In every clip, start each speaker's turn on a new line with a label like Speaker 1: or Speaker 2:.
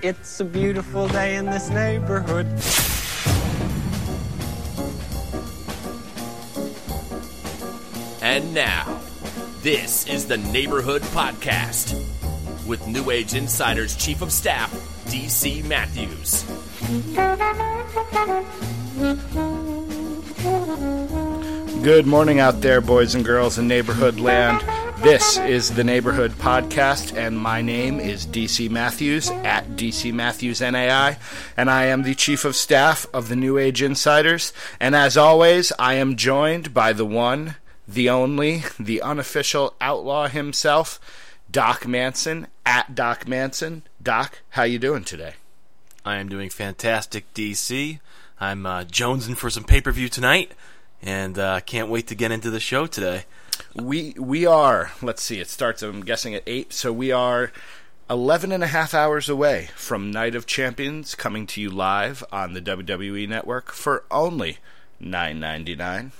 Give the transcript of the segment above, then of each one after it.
Speaker 1: It's a beautiful day in this neighborhood.
Speaker 2: And now, this is the Neighborhood Podcast with New Age Insiders Chief of Staff, DC Matthews.
Speaker 3: Good morning out there, boys and girls in neighborhood land. This is the Neighborhood Podcast, and my name is DC Matthews at DC Matthews NAI, and I am the Chief of Staff of the New Age Insiders. And as always, I am joined by the one, the only, the unofficial outlaw himself, Doc Manson at Doc Manson. Doc, how you doing today?
Speaker 4: I am doing fantastic, DC. I'm uh, jonesing for some pay per view tonight, and uh, can't wait to get into the show today.
Speaker 3: We we are. Let's see. It starts. I'm guessing at eight. So we are 11 and a half hours away from Night of Champions coming to you live on the WWE Network for only 9.99.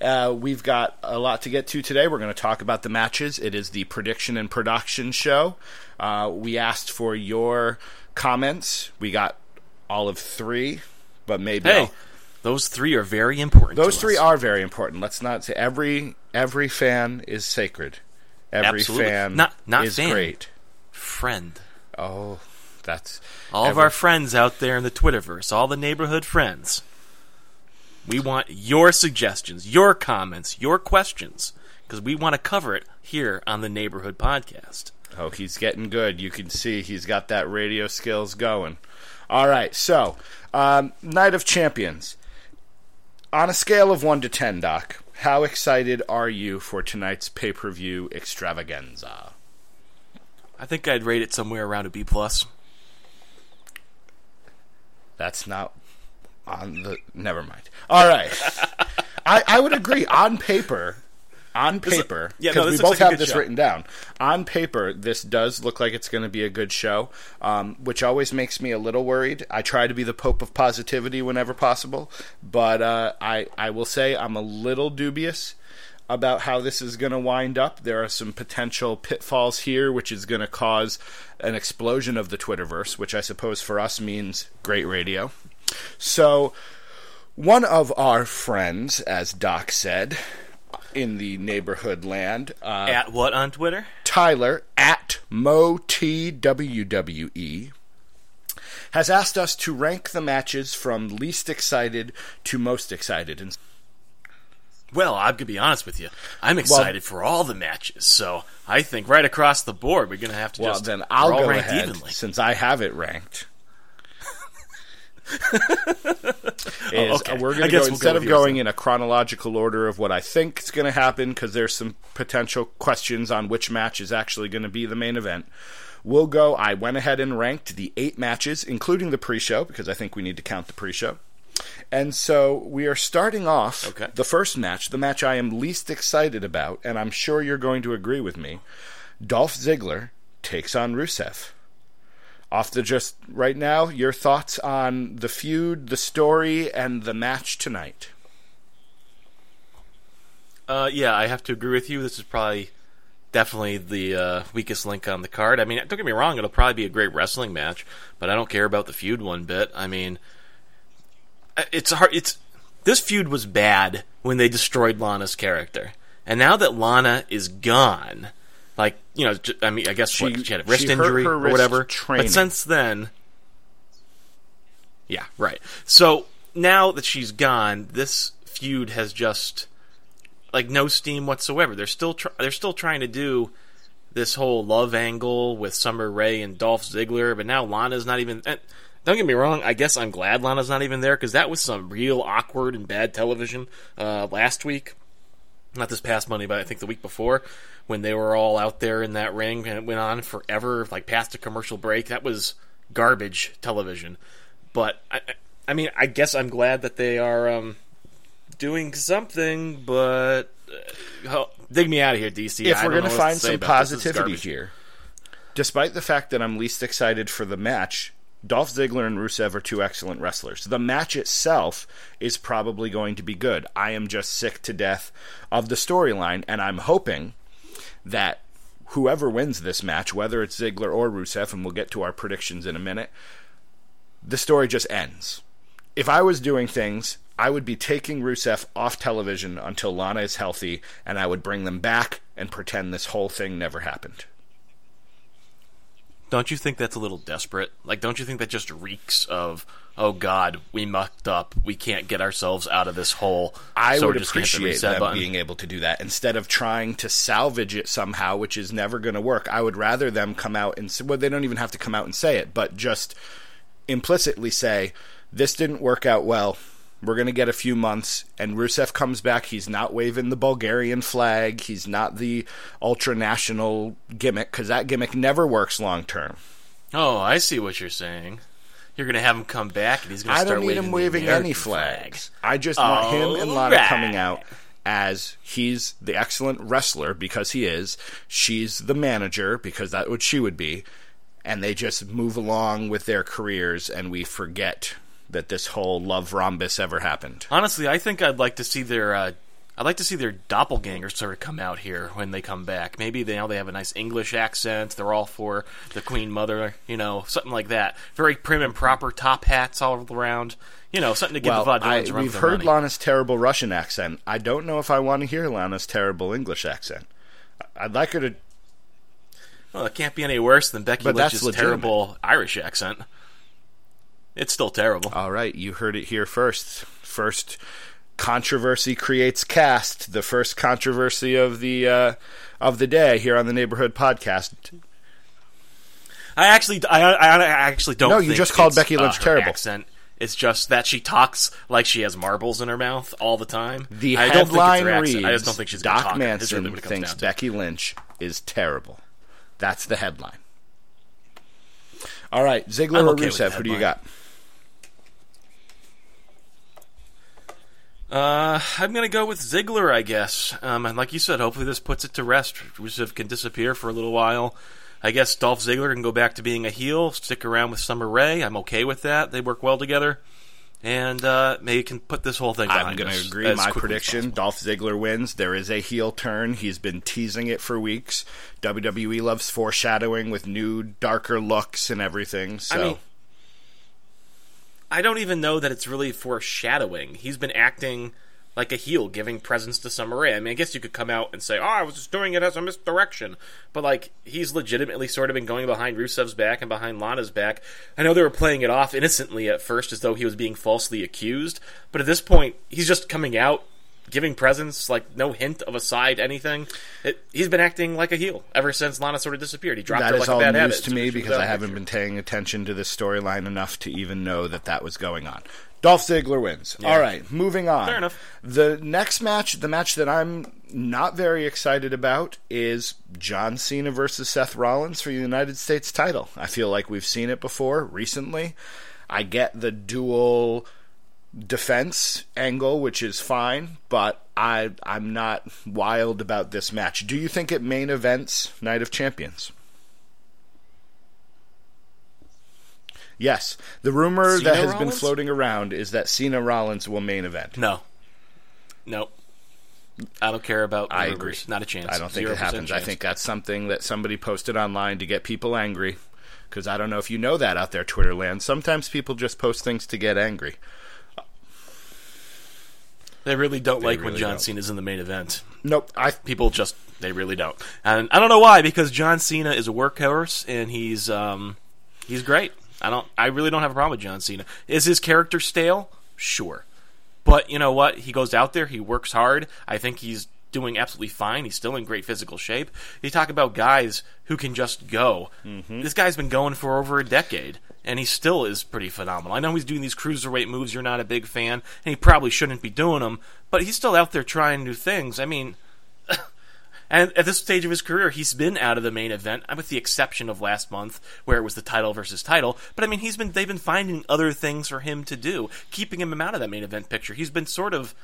Speaker 3: Uh, we've got a lot to get to today. We're going to talk about the matches. It is the prediction and production show. Uh, we asked for your comments. We got all of three, but maybe
Speaker 4: Hey, those three are very important.
Speaker 3: those three
Speaker 4: us.
Speaker 3: are very important. Let's not say every every fan is sacred. Every
Speaker 4: Absolutely.
Speaker 3: fan
Speaker 4: Not- not
Speaker 3: is
Speaker 4: fan.
Speaker 3: great.
Speaker 4: friend.
Speaker 3: Oh, that's
Speaker 4: All of our friends out there in the Twitterverse, all the neighborhood friends. We want your suggestions, your comments, your questions, because we want to cover it here on the Neighborhood Podcast.
Speaker 3: Oh, he's getting good. You can see he's got that radio skills going. All right, so um, Night of Champions. On a scale of one to ten, Doc, how excited are you for tonight's pay per view extravaganza?
Speaker 4: I think I'd rate it somewhere around a B plus.
Speaker 3: That's not on the. Never mind. All right, I, I would agree. On paper, on paper,
Speaker 4: yeah, no,
Speaker 3: because we both
Speaker 4: like
Speaker 3: have this
Speaker 4: show.
Speaker 3: written down. On paper, this does look like it's going to be a good show, um, which always makes me a little worried. I try to be the pope of positivity whenever possible, but uh, I I will say I'm a little dubious about how this is going to wind up. There are some potential pitfalls here, which is going to cause an explosion of the Twitterverse, which I suppose for us means great radio. So, one of our friends, as Doc said, in the neighborhood land, uh,
Speaker 4: At what on Twitter?
Speaker 3: Tyler at MoTWWE, has asked us to rank the matches from least excited to most excited. And
Speaker 4: Well, I'm gonna be honest with you. I'm excited for all the matches, so I think right across the board we're gonna have to
Speaker 3: well,
Speaker 4: just
Speaker 3: then I'll go ahead
Speaker 4: evenly.
Speaker 3: since I have it ranked. is
Speaker 4: okay.
Speaker 3: we're going to go
Speaker 4: we'll
Speaker 3: instead
Speaker 4: go
Speaker 3: of going in a chronological order of what I think is going to happen because there's some potential questions on which match is actually going to be the main event. We'll go. I went ahead and ranked the eight matches, including the pre-show, because I think we need to count the pre-show. And so we are starting off
Speaker 4: Okay.
Speaker 3: the first match, the match I am least excited about, and I'm sure you're going to agree with me. Dolph Ziggler takes on Rusev. Off the just right now, your thoughts on the feud, the story, and the match tonight.
Speaker 4: Uh, yeah, I have to agree with you. This is probably definitely the uh, weakest link on the card. I mean, don't get me wrong; it'll probably be a great wrestling match, but I don't care about the feud one bit. I mean, it's hard. It's this feud was bad when they destroyed Lana's character, and now that Lana is gone, like you know, I mean, I guess
Speaker 3: She-
Speaker 4: what, she had a wrist injury or whatever.
Speaker 3: training.
Speaker 4: But since then, yeah, right. So now that she's gone, this feud has just like no steam whatsoever. They're still tr- they're still trying to do this whole love angle with Summer Rae and Dolph Ziggler, but now Lana's not even. And don't get me wrong. I guess I'm glad Lana's not even there because that was some real awkward and bad television uh, last week. Not this past Monday, but I think the week before when they were all out there in that ring and it went on forever, like past a commercial break. That was garbage television. But I, I- mean, I guess I'm glad that they are um, doing something. But uh, dig me out of here, DC.
Speaker 3: if
Speaker 4: I
Speaker 3: we're going to find some
Speaker 4: about this. This is
Speaker 3: positivity here, despite the fact that I'm least excited for the match, Dolph Ziggler and Rusev are two excellent wrestlers. The match itself is probably going to be good. I am just sick to death of the storyline, and I'm hoping that whoever wins this match, whether it's Ziggler or Rusev, and we'll get to our predictions in a minute, the story just ends. If I was doing things, I would be taking Rusev off television until Lana is healthy, and I would bring them back and pretend this whole thing never happened.
Speaker 4: Don't you think that's a little desperate? Like, don't you think that just reeks of, oh God, we mucked up, we can't get ourselves out of this hole.
Speaker 3: I
Speaker 4: so
Speaker 3: would
Speaker 4: we're just gonna the
Speaker 3: appreciate them
Speaker 4: button."
Speaker 3: being able to do that instead of trying to salvage it somehow, which is never going to work. I would rather them come out and say, well, they don't even have to come out and say it, but just implicitly say, this didn't work out well. We're going to get a few months, and Rusev comes back. He's not waving the Bulgarian flag. He's not the ultra national gimmick because that gimmick never works long term.
Speaker 4: Oh, I see what you're saying. You're gonna have him come back, and he's gonna
Speaker 3: I
Speaker 4: start
Speaker 3: don't need
Speaker 4: waving
Speaker 3: him waving any
Speaker 4: flag.
Speaker 3: flags. I just want him and Lana
Speaker 4: Alright.
Speaker 3: coming out as he's the excellent wrestler because he is. She's the manager because that's what she would be. And they just move along with their careers and we forget that this whole love rhombus ever happened.
Speaker 4: Honestly, I think I'd like to see their. Uh, I'd like to see their doppelgangers sort of come out here when they come back. Maybe they now they have a nice English accent. They're all for the Queen Mother, you know, something like that. Very prim and proper, top hats all around. You know, something to give
Speaker 3: Well,
Speaker 4: the
Speaker 3: I,
Speaker 4: run
Speaker 3: we've heard
Speaker 4: money.
Speaker 3: Lana's terrible Russian accent. I don't know if I want to hear Lana's terrible English accent. I'd like her to
Speaker 4: Well, it can't be any worse than Becky Lynch's terrible Irish accent. It's still terrible.
Speaker 3: All right, you heard it here first. First controversy creates cast. The first controversy of the uh, of the day here on the Neighborhood Podcast.
Speaker 4: I actually, I, I, I actually don't.
Speaker 3: No, you
Speaker 4: think
Speaker 3: just called Becky Lynch
Speaker 4: uh,
Speaker 3: terrible.
Speaker 4: Accent. It's just that she talks like she has marbles in her mouth all the time.
Speaker 3: The
Speaker 4: I don't think it's
Speaker 3: headline
Speaker 4: accent.
Speaker 3: reads:
Speaker 4: I just don't think she's
Speaker 3: Doc Manson
Speaker 4: really what it comes
Speaker 3: thinks. Becky Lynch is terrible. That's the headline. All right, Ziggler
Speaker 4: I'm
Speaker 3: or
Speaker 4: okay
Speaker 3: Rusev? Who do you got?
Speaker 4: Uh, I'm gonna go with Ziggler, I guess. Um, and like you said, hopefully this puts it to rest. Rusev can disappear for a little while. I guess Dolph Ziggler can go back to being a heel, stick around with Summer Rae. I'm okay with that. They work well together, and uh, maybe can put this whole thing.
Speaker 3: I'm going to agree. My prediction. Dolph Ziggler wins. There is a heel turn. He's been teasing it for weeks. WWE loves foreshadowing with new, darker looks and everything. So
Speaker 4: I mean, I don't even know that it's really foreshadowing. He's been acting like a heel, giving presents to Summer. I mean, I guess you could come out and say, "Oh, I was just doing it as a misdirection," but like he's legitimately sort of been going behind Rusev's back and behind Lana's back. I know they were playing it off innocently at first, as though he was being falsely accused, but at this point, he's just coming out. Giving presents, like no hint of a side, anything. It, he's been acting like a heel ever since Lana sort of disappeared. He dropped
Speaker 3: that
Speaker 4: her
Speaker 3: is
Speaker 4: like a
Speaker 3: all
Speaker 4: bad
Speaker 3: news
Speaker 4: habit
Speaker 3: to me
Speaker 4: as she was
Speaker 3: because I haven't
Speaker 4: picture.
Speaker 3: been paying attention to this storyline enough to even know that that was going on. Dolph Ziggler wins. All right, moving on.
Speaker 4: Fair enough.
Speaker 3: The next match, the match that I'm not very excited about, is John Cena versus Seth Rollins for the United States title. I feel like we've seen it before recently. I get the dual defense angle, which is fine, but I I'm not wild about this match. Do you think it main events Night of Champions? Yes, the rumor
Speaker 4: Cena
Speaker 3: that has been floating around is that Cena Rollins will main event.
Speaker 4: No. Nope. I don't care about
Speaker 3: I
Speaker 4: rumors.
Speaker 3: agree.
Speaker 4: Not a chance.
Speaker 3: I don't think it happens. I think that's something that somebody posted online to get people angry. Because I don't know if you know that out there, Twitter land. Sometimes people just post things to get angry.
Speaker 4: They really don't like when John
Speaker 3: don't.
Speaker 4: Cena's in the main event.
Speaker 3: Nope. I
Speaker 4: People just they really don't, and I don't know why. Because John Cena is a workhorse and he's um he's great. I don't. I really don't have a problem with John Cena. Is his character stale? Sure, but you know what? He goes out there. He works hard. I think he's doing absolutely fine. He's still in great physical shape. You talk about guys who can just go.
Speaker 3: Mm-hmm.
Speaker 4: This guy's been going for over a decade, and he still is pretty phenomenal. I know he's doing these cruiserweight moves. You're not a big fan, and he probably shouldn't be doing them, but he's still out there trying new things. I mean, and at this stage of his career, he's been out of the main event, uh, with the exception of last month, where it was the title versus title. But I mean, he's been they've been finding other things for him to do, keeping him out of that main event picture. He's been sort of,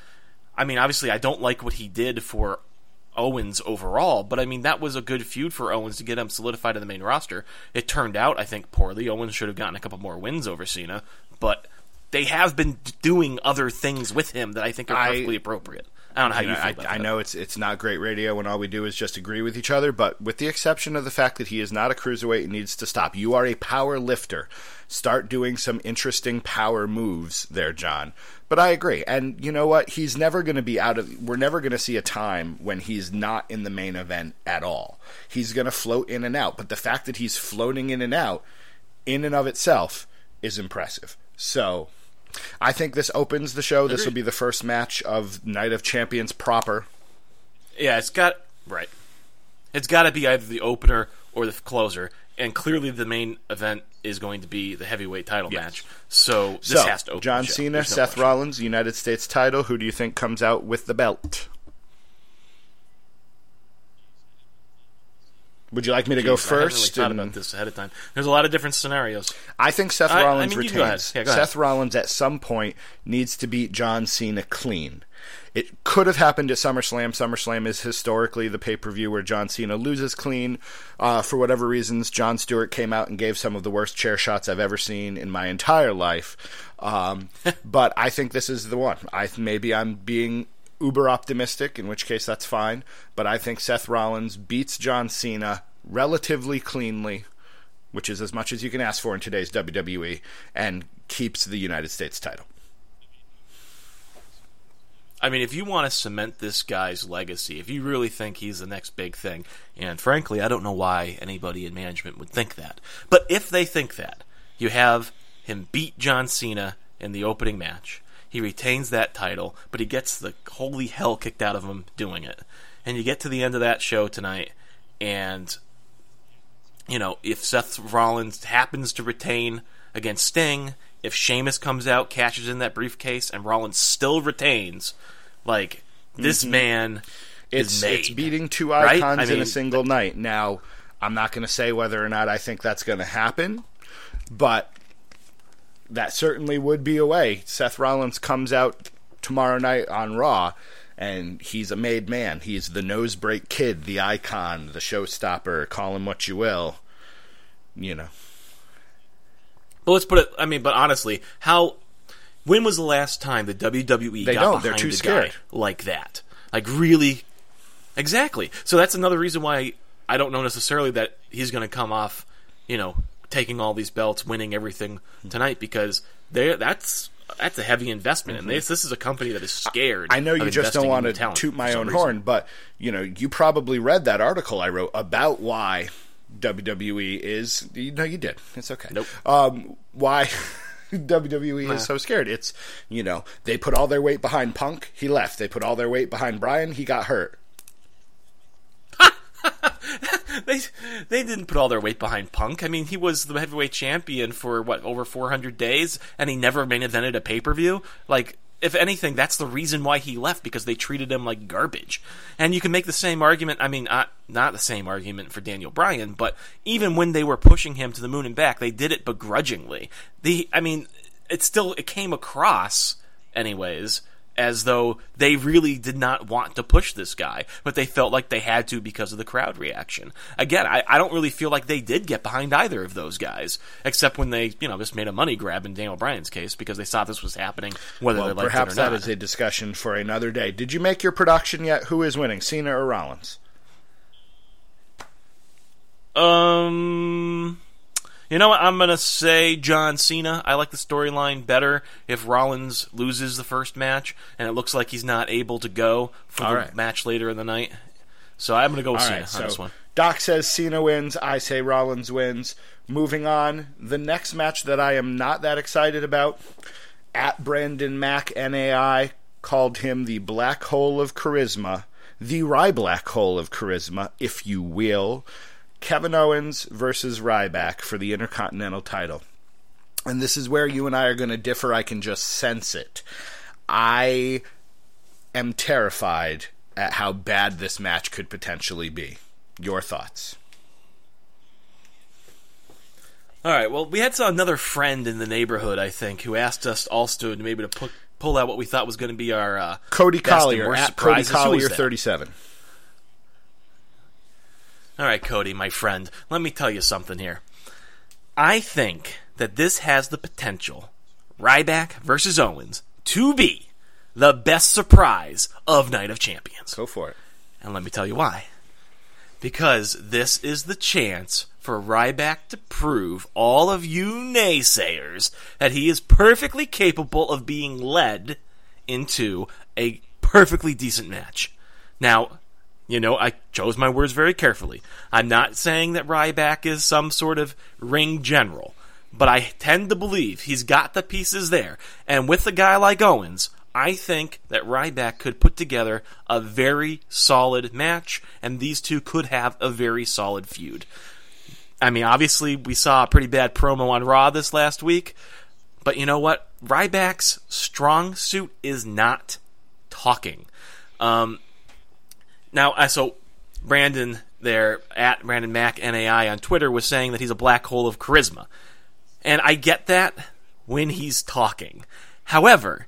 Speaker 4: I mean, obviously, I don't like what he did for Owens overall, but I mean, that was a good feud for Owens to get him solidified in the main roster. It turned out, I think, poorly. Owens should have gotten a couple more wins over Cena, but they have been doing other things with him that I think are
Speaker 3: I-
Speaker 4: perfectly appropriate. I don't know how you,
Speaker 3: know,
Speaker 4: feel
Speaker 3: I, I know it's it's not great radio when all we do is just agree with each other, but with the exception of the fact that he is not a cruiserweight and needs to stop. You are a power lifter. Start doing some interesting power moves there, John. But I agree. And you know what? He's never going to be out of we're never going to see a time when he's not in the main event at all. He's going to float in and out, but the fact that he's floating in and out in and of itself is impressive. So, I think this opens the show. This will be the first match of Night of Champions proper.
Speaker 4: Yeah, it's got right. It's got to be either the opener or the closer, and clearly the main event is going to be the heavyweight title
Speaker 3: Yes.
Speaker 4: match. So this
Speaker 3: so,
Speaker 4: has to open
Speaker 3: John
Speaker 4: the show.
Speaker 3: Cena,
Speaker 4: no
Speaker 3: Seth
Speaker 4: question.
Speaker 3: Rollins, United States title. Who do you think comes out with the belt? Would you like me to go
Speaker 4: first? I haven't really thought about this ahead of time. There's a lot of different scenarios.
Speaker 3: I think Seth
Speaker 4: I- I
Speaker 3: Rollins
Speaker 4: mean, you go ahead.
Speaker 3: retains.
Speaker 4: Yeah.
Speaker 3: Seth Rollins at some point needs to beat John Cena clean. It could have happened at SummerSlam. SummerSlam is historically the pay per view where John Cena loses clean. Uh, for whatever reasons, Jon Stewart came out and gave some of the worst chair shots I've ever seen in my entire life. Um, but I think this is the one. I maybe I'm being uber optimistic, in which case that's fine. But I think Seth Rollins beats John Cena relatively cleanly which is as much as you can ask for in today's WWE, and keeps the United States title.
Speaker 4: I mean, if you want to cement this guy's legacy, if you really think he's the next big thing, and frankly, I don't know why anybody in management would think that, but if they think that, you have him beat John Cena in the opening match. He retains that title, but he gets the holy hell kicked out of him doing it. And you get to the end of that show tonight, and you know, if Seth Rollins happens to retain against Sting, if Sheamus comes out, cashes in that briefcase, and Rollins still retains, like this man
Speaker 3: Mm-hmm. It's
Speaker 4: is made.
Speaker 3: it's beating two
Speaker 4: right?
Speaker 3: icons
Speaker 4: I
Speaker 3: in a
Speaker 4: mean,
Speaker 3: single night. Now, I'm not going to say whether or not I think that's going to happen, but that certainly would be a way. Seth Rollins comes out tomorrow night on Raw, and he's a made man. He's the nose break kid, the icon, the showstopper. Call him what you will. You know.
Speaker 4: But let's put it. I mean, but honestly, how? When was the last time the WWE
Speaker 3: They
Speaker 4: got
Speaker 3: don't. They're
Speaker 4: behind
Speaker 3: too
Speaker 4: a
Speaker 3: scared.
Speaker 4: guy like that? Like really? Exactly. So that's another reason why I don't know necessarily that he's going to come off, you know, taking all these belts, winning everything tonight because they that's that's a heavy investment, and this this is a company that is scared.
Speaker 3: Mm-hmm. I know you just don't want to toot my own
Speaker 4: reason.
Speaker 3: horn, but you know, you probably read that article I wrote about why WWE is. You know, you did. It's okay.
Speaker 4: Nope.
Speaker 3: Um, why WWE is so scared? It's you know they put all their weight behind Punk. He left. They put all their weight behind Brian. He got hurt.
Speaker 4: they they didn't put all their weight behind Punk. I mean, he was the heavyweight champion for what over 400 days, and he never main evented a pay per view. Like, if anything, that's the reason why he left because they treated him like garbage. And you can make the same argument. I mean, not not the same argument for Daniel Bryan, but even when they were pushing him to the moon and back, they did it begrudgingly. The I mean, it still it came across anyways as though they really did not want to push this guy, but they felt like they had to because of the crowd reaction. Again, I, I don't really feel like they did get behind either of those guys, except when they, you know, just made a money grab in Daniel Bryan's case because they saw this was happening, whether
Speaker 3: Well,
Speaker 4: they liked
Speaker 3: perhaps
Speaker 4: it or
Speaker 3: that
Speaker 4: not.
Speaker 3: is a discussion for another day. Did you make your production yet? Who is winning, Cena or Rollins?
Speaker 4: Um, you know what? I'm gonna say John Cena. I like the storyline better if Rollins loses the first match, and it looks like he's not able to go for
Speaker 3: All
Speaker 4: the
Speaker 3: right.
Speaker 4: match later in the night. So I'm gonna go with
Speaker 3: All
Speaker 4: Cena
Speaker 3: right,
Speaker 4: on this one.
Speaker 3: Doc says Cena wins. I say Rollins wins. Moving on, the next match that I am not that excited about, at Brandon Mack NAI called him the black hole of charisma, the Rye black hole of charisma, if you will. Kevin Owens versus Ryback for the Intercontinental title. And this is where you and I are going to differ. I can just sense it. I am terrified at how bad this match could potentially be. Your thoughts?
Speaker 4: All right. Well, we had some- another friend in the neighborhood, I think, who asked us also to maybe to put, pull out what we thought was going to be our uh,
Speaker 3: Cody Collier at Cody Collier
Speaker 4: that?
Speaker 3: 37.
Speaker 4: All right, Cody, my friend, let me tell you something here. I think that this has the potential, Ryback versus Owens, to be the best surprise of Night of Champions.
Speaker 3: Go for it.
Speaker 4: And let me tell you why. Because this is the chance for Ryback to prove all of you naysayers that he is perfectly capable of being led into a perfectly decent match. Now, you know, I chose my words very carefully. I'm not saying that Ryback is some sort of ring general, but I tend to believe he's got the pieces there. And with a guy like Owens, I think that Ryback could put together a very solid match, and these two could have a very solid feud. I mean, obviously, we saw a pretty bad promo on Raw this last week, but you know what? Ryback's strong suit is not talking. Um, now, uh, so Brandon there at Brandon Mac NAI on Twitter was saying that he's a black hole of charisma, and I get that when he's talking. However,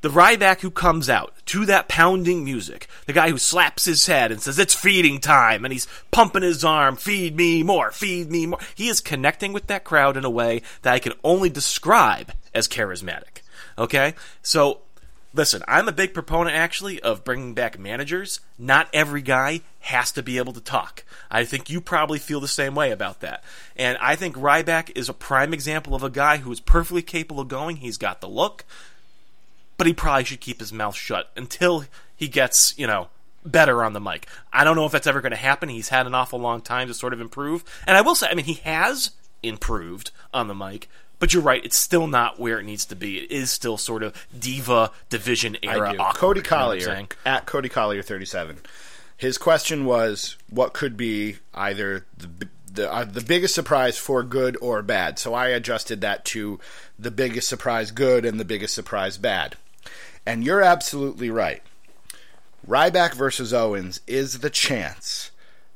Speaker 4: the Ryback who comes out to that pounding music, the guy who slaps his head and says, It's feeding time, and he's pumping his arm, feed me more, feed me more. He is connecting with that crowd in a way that I can only describe as charismatic. Okay? So, listen, I'm a big proponent actually of bringing back managers. Not every guy has to be able to talk. I think you probably feel the same way about that. And I think Ryback is a prime example of a guy who is perfectly capable of going. He's got the look but he probably should keep his mouth shut until he gets, you know, better on the mic. I don't know if that's ever going to happen. He's had an awful long time to sort of improve. And I will say, I mean, he has improved on the mic, but you're right, it's still not where it needs to be. It is still sort of diva division era. awkward,
Speaker 3: Cody
Speaker 4: you know
Speaker 3: Collier at Cody Collier thirty seven. His question was, what could be either the the, uh, the biggest surprise for good or bad? So I adjusted that to the biggest surprise good and the biggest surprise bad. And you're absolutely right. Ryback versus Owens is the chance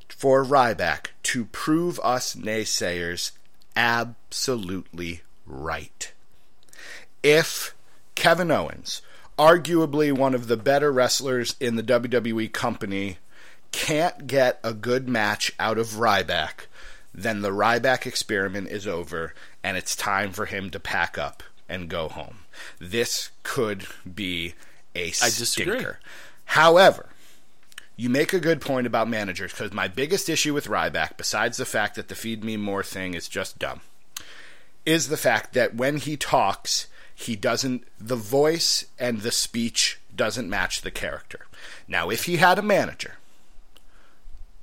Speaker 3: for Ryback to prove us naysayers absolutely right. If Kevin Owens, arguably one of the better wrestlers in the WWE company, can't get a good match out of Ryback, then the Ryback experiment is over and it's time for him to pack up and go home. This could be a stinker. However, you make a good point about managers because my biggest issue with Ryback, besides the fact that the feed me more thing is just dumb, is the fact that when he talks, he doesn't, the voice and the speech doesn't match the character. Now, if he had a manager,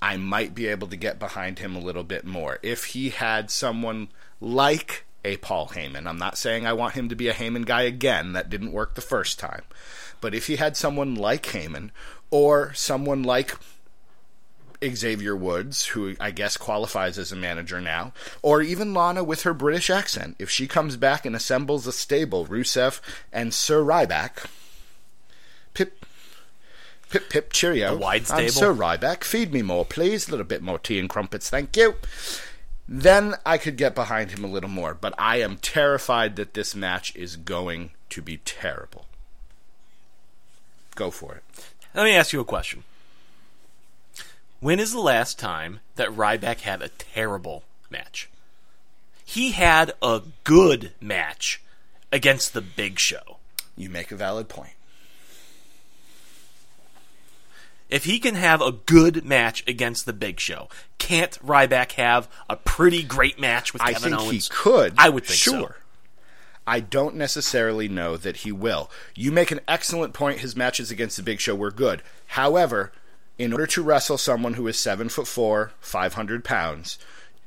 Speaker 3: I might be able to get behind him a little bit more. If he had someone like a Paul Heyman, I'm not saying I want him to be a Heyman guy again, that didn't work the first time. But if he had someone like Heyman, or someone like Xavier Woods, who I guess qualifies as a manager now, or even Lana with her British accent, if she comes back and assembles a stable, Rusev and Sir Ryback, pip, pip, pip, cheerio.
Speaker 4: A wide stable. I'm?
Speaker 3: Sir Ryback, feed me more, please. A little bit more tea and crumpets, thank you. Then I could get behind him a little more, but I am terrified that this match is going to be terrible. Go for it.
Speaker 4: Let me ask you a question. When is the last time that Ryback had a terrible match? He had a good match against the Big Show.
Speaker 3: You make a valid point.
Speaker 4: If he can have a good match against the Big Show, can't Ryback have a pretty great match with
Speaker 3: I
Speaker 4: Kevin
Speaker 3: think he could.
Speaker 4: I would think
Speaker 3: sure.
Speaker 4: so.
Speaker 3: I don't necessarily know that he will. You make an excellent point. His matches against the Big Show were good. However, in order to wrestle someone who is seven foot four, five hundred pounds,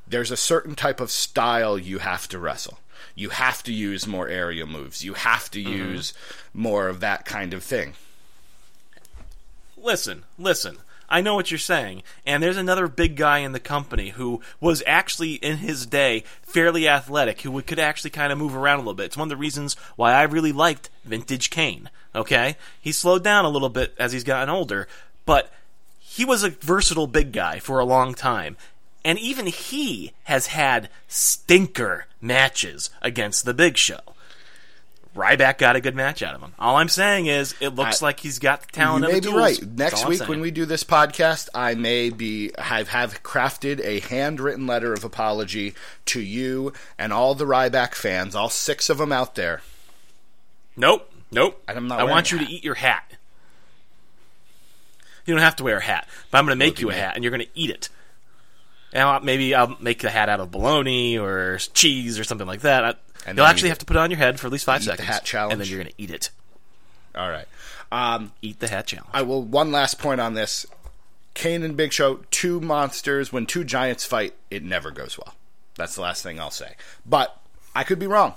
Speaker 3: there's a certain type of style you have to wrestle. You have to use more area moves. You have to
Speaker 4: Mm-hmm.
Speaker 3: use more of that kind of thing.
Speaker 4: listen, listen. I know what you're saying. And there's another big guy in the company who was actually, in his day, fairly athletic, who could actually kind of move around a little bit. It's one of the reasons why I really liked Vintage Kane. Okay? He slowed down a little bit as he's gotten older, but he was a versatile big guy for a long time. And even he has had stinker matches against the Big Show. Ryback got a good match out of him. All I'm saying is, it looks
Speaker 3: I-
Speaker 4: like he's got the talent
Speaker 3: you may
Speaker 4: the
Speaker 3: be
Speaker 4: tools.
Speaker 3: right. Next week when we do this podcast, I may be have have crafted a handwritten letter of apology to you and all the Ryback fans, all six of them out there.
Speaker 4: Nope. Nope.
Speaker 3: I'm not
Speaker 4: I want you to eat your hat. You don't have to wear a hat, but I'm going to make you a hat, and you're going to eat it. And I'll, maybe I'll make the hat out of bologna or cheese or something like that. I,
Speaker 3: And
Speaker 4: you'll actually
Speaker 3: you
Speaker 4: have to put it on your head for at least five
Speaker 3: eat the
Speaker 4: seconds,
Speaker 3: hat challenge.
Speaker 4: and then you're going to eat it.
Speaker 3: All right. Um,
Speaker 4: Eat the hat challenge.
Speaker 3: I will. One last point on this: Kane and Big Show, two monsters. When two giants fight, it never goes well. That's the last thing I'll say. But I could be wrong.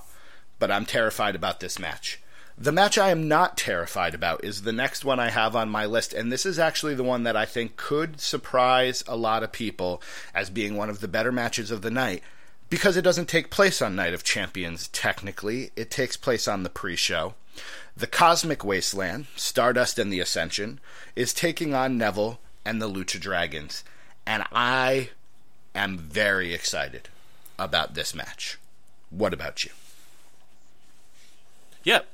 Speaker 3: But I'm terrified about this match. The match I am not terrified about is the next one I have on my list, and this is actually the one that I think could surprise a lot of people as being one of the better matches of the night because it doesn't take place on Night of Champions, technically. It takes place on the pre show. The Cosmic Wasteland, Stardust and the Ascension, is taking on Neville and the Lucha Dragons. And I am very excited about this match. What about you?
Speaker 4: Yep.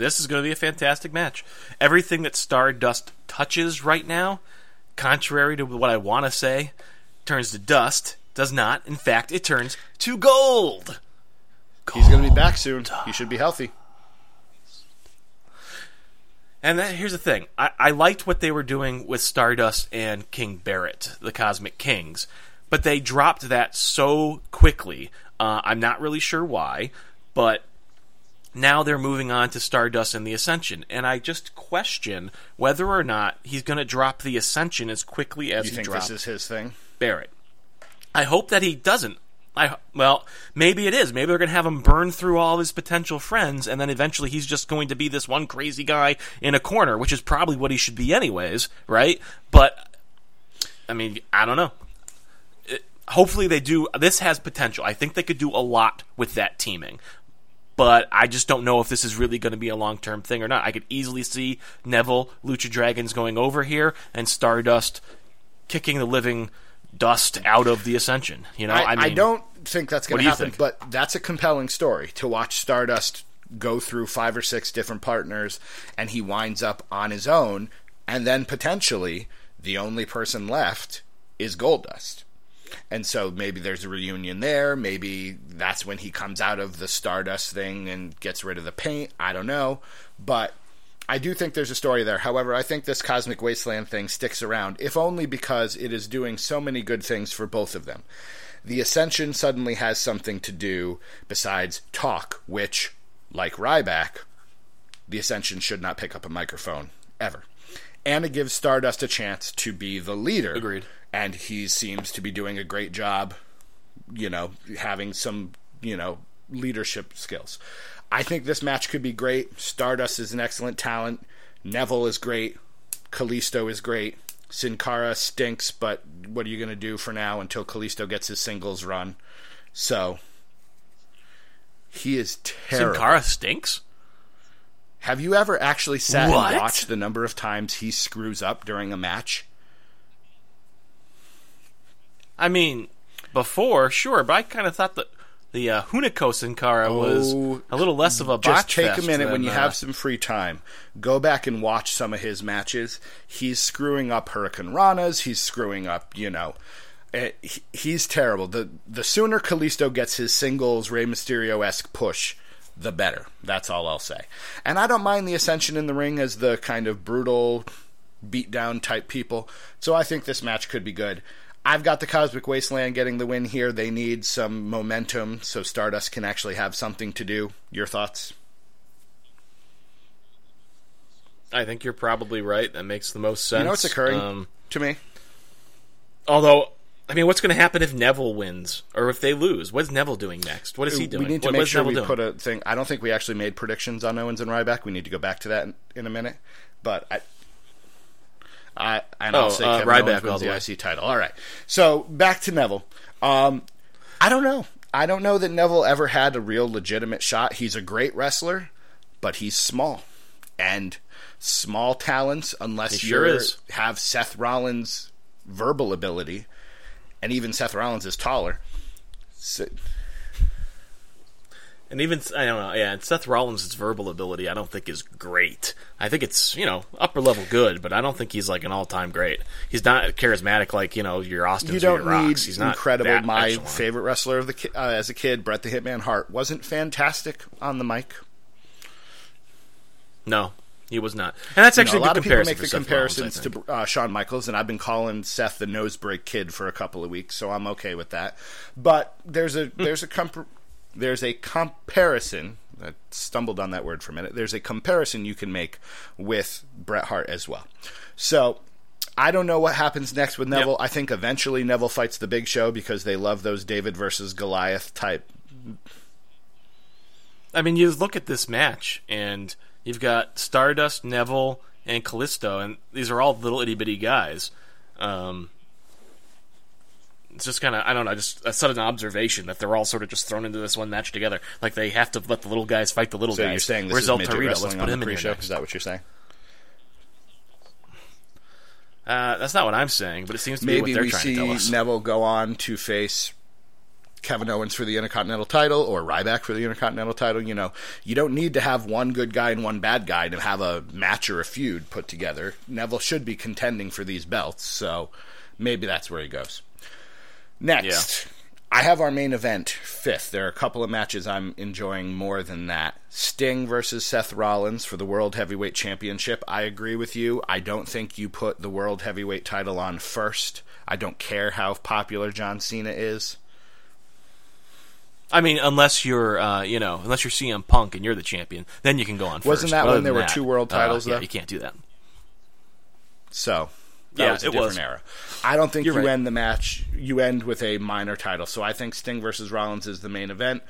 Speaker 4: This is going to be a fantastic match. Everything that Stardust touches right now, contrary to what I want to say, turns to dust. Does not. In fact, it turns to gold.
Speaker 3: He's going to be back soon. He should be healthy.
Speaker 4: And that, here's the thing: I, I liked what they were doing with Stardust and King Barrett, the Cosmic Kings, but they dropped that so quickly. Uh, I'm not really sure why, but now they're moving on to Stardust and the Ascension, and I just question whether or not he's going to drop the Ascension as quickly as
Speaker 3: You
Speaker 4: he
Speaker 3: think
Speaker 4: dropped
Speaker 3: this is his thing?
Speaker 4: Barrett. I hope that he doesn't. I well, maybe it is. Maybe they're going to have him burn through all of his potential friends, and then eventually he's just going to be this one crazy guy in a corner, which is probably what he should be anyways, right? But I mean, I don't know. It- hopefully they do. This has potential. I think they could do a lot with that teaming. But I just don't know if this is really going to be a long term thing or not. I could easily see Neville, Lucha Dragons going over here, and Stardust kicking the living dust out of the Ascension. You know,
Speaker 3: I,
Speaker 4: I,
Speaker 3: I, don't think that's going to happen, but that's a compelling story to watch Stardust go through five or six different partners and he winds up on his own, and then potentially the only person left is Goldust. And so maybe there's a reunion there. Maybe that's when he comes out of the Stardust thing and gets rid of the paint. I don't know. But I do think there's a story there. However, I think this Cosmic Wasteland thing sticks around, if only because it is doing so many good things for both of them. The Ascension suddenly has something to do besides talk, which, like Ryback, the Ascension should not pick up a microphone ever. And it gives Stardust a chance to be the leader.
Speaker 4: Agreed.
Speaker 3: And he seems to be doing a great job, you know, having some, you know, leadership skills. I think this match could be great. Stardust is an excellent talent. Neville is great. Kalisto is great. Sin Cara stinks, but what are you going to do for now until Kalisto gets his singles run? So he is terrible.
Speaker 4: Sin Cara stinks.
Speaker 3: Have you ever actually sat
Speaker 4: What?
Speaker 3: and watched the number of times he screws up during a match?
Speaker 4: I mean, before sure, but I kind of thought that the uh, Hunico Sin Cara was
Speaker 3: Oh,
Speaker 4: a little less of a
Speaker 3: Just take a minute when you
Speaker 4: uh,
Speaker 3: have some free time. Go back and watch some of his matches. He's screwing up Hurricanranas. He's screwing up, you know. eh, he- He's terrible. The the sooner Kalisto gets his singles Rey Mysterio esque push, the better. That's all I'll say. And I don't mind the Ascension in the ring as the kind of brutal, beatdown type people. So I think this match could be good. I've got the Cosmic Wasteland getting the win here. They need some momentum so Stardust can actually have something to do. Your thoughts?
Speaker 4: I think you're probably right. That makes the most sense.
Speaker 3: You know what's occurring
Speaker 4: Um,
Speaker 3: to me?
Speaker 4: although, I mean, what's going to happen if Neville wins or if they lose? What's Neville doing next? What is he doing?
Speaker 3: We need to
Speaker 4: what,
Speaker 3: make sure
Speaker 4: Neville
Speaker 3: we
Speaker 4: doing?
Speaker 3: put a thing. I don't think we actually made predictions on Owens and Ryback. We need to go back to that in, in a minute. But I, I and
Speaker 4: Oh,
Speaker 3: I'll say
Speaker 4: uh,
Speaker 3: Kevin
Speaker 4: Ryback
Speaker 3: Owens wins
Speaker 4: the
Speaker 3: the. IC title. All right. So back to Neville. Um, I don't know. I don't know that Neville ever had a real legitimate shot. He's a great wrestler, but he's small, and small talents, unless you
Speaker 4: sure
Speaker 3: have Seth Rollins' verbal ability, and even Seth Rollins is taller. So,
Speaker 4: And even I don't know, yeah. and Seth Rollins' verbal ability, I don't think is great. I think it's you know upper level good, but I don't think he's like an all time great. He's not charismatic like you know your Austin.
Speaker 3: you don't need
Speaker 4: Rocks. He's not
Speaker 3: incredible.
Speaker 4: that
Speaker 3: My
Speaker 4: echelon.
Speaker 3: favorite wrestler of the ki- uh, as a kid, Bret the Hitman Hart, wasn't fantastic on the mic.
Speaker 4: No, he was not. And that's
Speaker 3: You know,
Speaker 4: actually
Speaker 3: a lot of people make the
Speaker 4: Seth
Speaker 3: comparisons
Speaker 4: Rollins,
Speaker 3: to uh, Shawn Michaels, and I've been calling Seth the nosebreak kid for a couple of weeks, so I'm okay with that. But there's a there's a comp- there's a comparison. I stumbled on that word for a minute. There's a comparison you can make with Bret Hart as well. So I don't know what happens next with Neville. I think eventually Neville fights the Big Show because they love those David versus Goliath type.
Speaker 4: I mean, you look at this match, and you've got Stardust, Neville, and Kalisto, and these are all little itty bitty guys. Um, it's just kind of I don't know, just a sudden observation that they're all sort of just thrown into this one match together. Like they have to let the little guys fight the little
Speaker 3: So
Speaker 4: guys.
Speaker 3: you're saying this
Speaker 4: Where's
Speaker 3: is
Speaker 4: El Torito? Let's put him in here
Speaker 3: pre-show?
Speaker 4: next.
Speaker 3: Is that what you're saying?
Speaker 4: Uh, that's not what I'm saying, but it seems to be
Speaker 3: maybe
Speaker 4: what they're trying to tell us.
Speaker 3: Neville go on to face Kevin Owens for the Intercontinental title or Ryback for the Intercontinental title. You know, you don't need to have one good guy and one bad guy to have a match or a feud put together. Neville should be contending for these belts, so maybe that's where he goes. Next, I have our main event fifth. There are a couple of matches I'm enjoying more than that. Sting versus Seth Rollins for the World Heavyweight Championship. I agree with you. I don't think you put the World Heavyweight title on first. I don't care how popular John Cena is.
Speaker 4: I mean, unless you're, uh, you know, unless you're CM Punk and you're the champion, then you can go on.
Speaker 3: Wasn't
Speaker 4: first.
Speaker 3: that
Speaker 4: But
Speaker 3: when there were
Speaker 4: that,
Speaker 3: two world
Speaker 4: uh,
Speaker 3: titles,
Speaker 4: yeah,
Speaker 3: though?
Speaker 4: you can't do that.
Speaker 3: So that
Speaker 4: Yeah,
Speaker 3: was a
Speaker 4: it
Speaker 3: different
Speaker 4: was.
Speaker 3: era. I don't think
Speaker 4: You're
Speaker 3: you
Speaker 4: right.
Speaker 3: end the match. You end with a minor title. So I think Sting versus Rollins is the main event.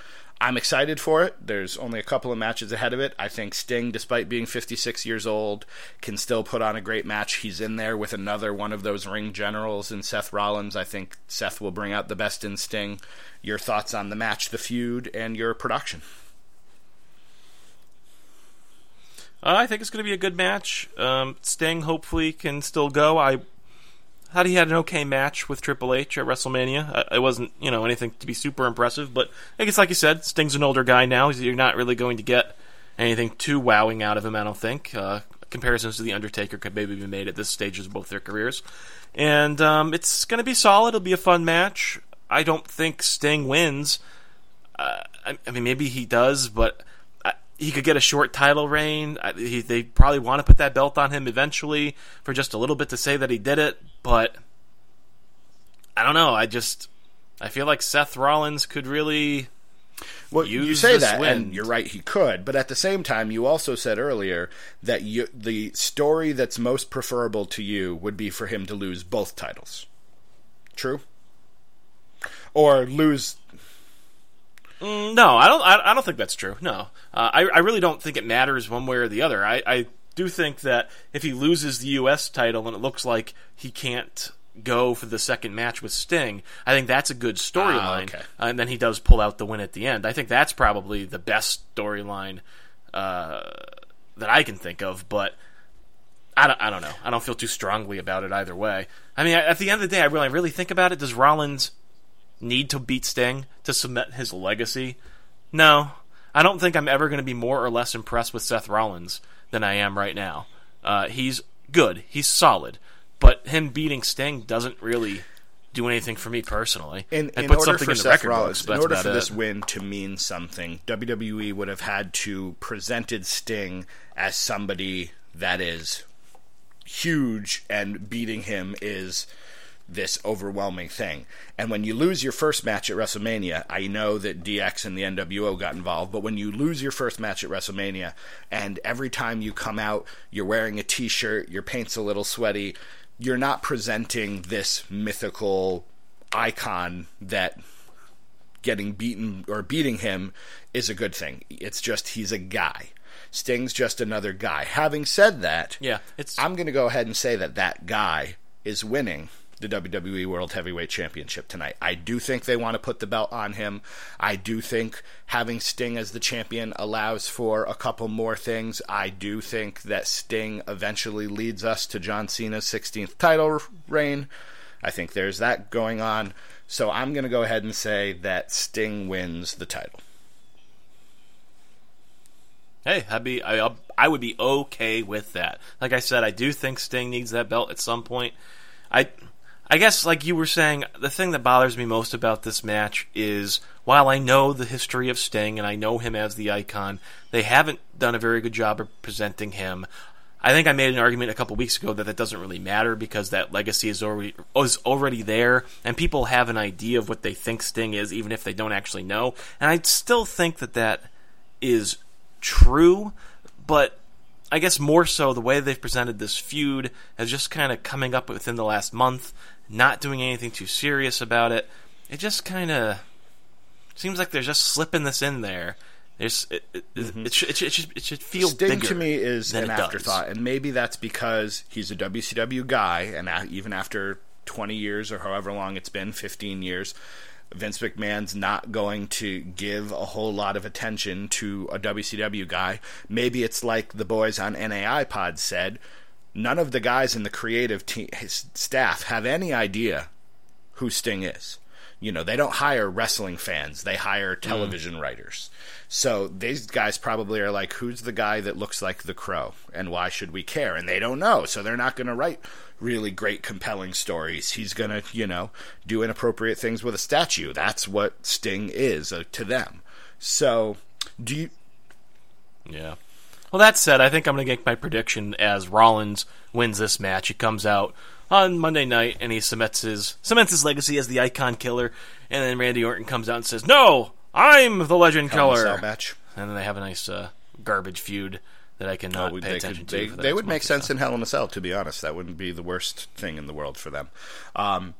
Speaker 3: I'm excited for it. There's only a couple of matches ahead of it. I think Sting, despite being 56 years old, can still put on a great match. He's in there with another one of those ring generals in Seth Rollins. I think Seth will bring out the best in Sting. Your thoughts on the match, the feud, and your production?
Speaker 4: Uh, I think it's going to be a good match. Um, Sting hopefully can still go. I thought he had an okay match with Triple H at WrestleMania. Uh, it wasn't, you know, anything to be super impressive, but I guess, like you said, Sting's an older guy now. You're not really going to get anything too wowing out of him. I don't think. Uh, comparisons to the Undertaker could maybe be made at this stage of both their careers, and um, it's going to be solid. It'll be a fun match. I don't think Sting wins. Uh, I, I mean, maybe he does, but he could get a short title reign. I, he, they probably want to put that belt on him eventually for just a little bit to say that he did it. But I don't know. I just I feel like Seth Rollins could really.
Speaker 3: Well, you say that,
Speaker 4: win.
Speaker 3: and you're right. He could, but at the same time, you also said earlier that you, the story that's most preferable to you would be for him to lose both titles. True, or lose.
Speaker 4: No, I don't. I, I don't think that's true. No, uh, I, I really don't think it matters one way or the other. I, I do think that if he loses the U.S. title and it looks like he can't go for the second match with Sting, I think that's a good storyline.
Speaker 3: Ah, okay.
Speaker 4: Uh, and then he does pull out the win at the end. I think that's probably the best storyline uh, that I can think of. But I don't, I don't know. I don't feel too strongly about it either way. I mean, at the end of the day, I really, really think about it. Does Rollins need to beat Sting to cement his legacy? No. I don't think I'm ever going to be more or less impressed with Seth Rollins than I am right now. Uh, he's good. He's solid. But him beating Sting doesn't really do anything for me personally.
Speaker 3: In, in
Speaker 4: put
Speaker 3: order
Speaker 4: something
Speaker 3: for
Speaker 4: in the
Speaker 3: Seth
Speaker 4: record
Speaker 3: Rollins,
Speaker 4: books,
Speaker 3: in order for
Speaker 4: it.
Speaker 3: this win to mean something, WWE would have had to presented Sting as somebody that is huge, and beating him is this overwhelming thing. And when you lose your first match at WrestleMania, I know that DX and the NWO got involved, but when you lose your first match at WrestleMania, and every time you come out, you're wearing a t shirt, your paint's a little sweaty, you're not presenting this mythical icon that getting beaten or beating him is a good thing. It's just he's a guy. Sting's just another guy. Having said that,
Speaker 4: Yeah, it's
Speaker 3: I'm going to go ahead and say that that guy is winning the WWE World Heavyweight Championship tonight. I do think they want to put the belt on him. I do think having Sting as the champion allows for a couple more things. I do think that Sting eventually leads us to John Cena's 16th title reign. I think there's that going on. So I'm going to go ahead and say that Sting wins the title.
Speaker 4: Hey, I'd be I, I'll- would be okay with that. Like I said, I do think Sting needs that belt at some point. I I guess, like you were saying, the thing that bothers me most about this match is while I know the history of Sting and I know him as the icon, they haven't done a very good job of presenting him. I think I made an argument a couple weeks ago that that doesn't really matter because that legacy is already is already there, and people have an idea of what they think Sting is, even if they don't actually know. And I still think that that is true, but I guess more so the way they've presented this feud as just kind of coming up within the last month, not doing anything too serious about it. It just kind of seems like they're just slipping this in there. There's, it, it, it, mm-hmm. should, it, should, it, should, it should feel
Speaker 3: Sting
Speaker 4: bigger
Speaker 3: to me is an
Speaker 4: it does.
Speaker 3: afterthought, and maybe that's because he's a WCW guy, and even after 20 years or however long it's been, 15 years, Vince McMahon's not going to give a whole lot of attention to a WCW guy. Maybe it's like the boys on NAI Pod said, none of the guys in the creative team, his staff have any idea who Sting is. You know, they don't hire wrestling fans, they hire television writers. So these guys probably are like, who's the guy that looks like the crow? And why should we care? And they don't know. So they're not going to write really great, compelling stories. He's going to, you know, do inappropriate things with a statue. That's what Sting is uh, to them. So do you.
Speaker 4: Yeah. Well, that said, I think I'm going to get my prediction as Rollins wins this match. He comes out on Monday night and he cements his cements his legacy as the icon killer, and then Randy Orton comes out and says, "No, I'm the legend
Speaker 3: Hell in a
Speaker 4: killer."
Speaker 3: Cell match?
Speaker 4: And then they have a nice uh, garbage feud that I cannot
Speaker 3: Oh,
Speaker 4: pay
Speaker 3: they
Speaker 4: attention
Speaker 3: could,
Speaker 4: to.
Speaker 3: they,
Speaker 4: for the
Speaker 3: they
Speaker 4: next
Speaker 3: would make sense in Hell in a Cell, to be honest. That wouldn't be the worst thing in the world for them. Um,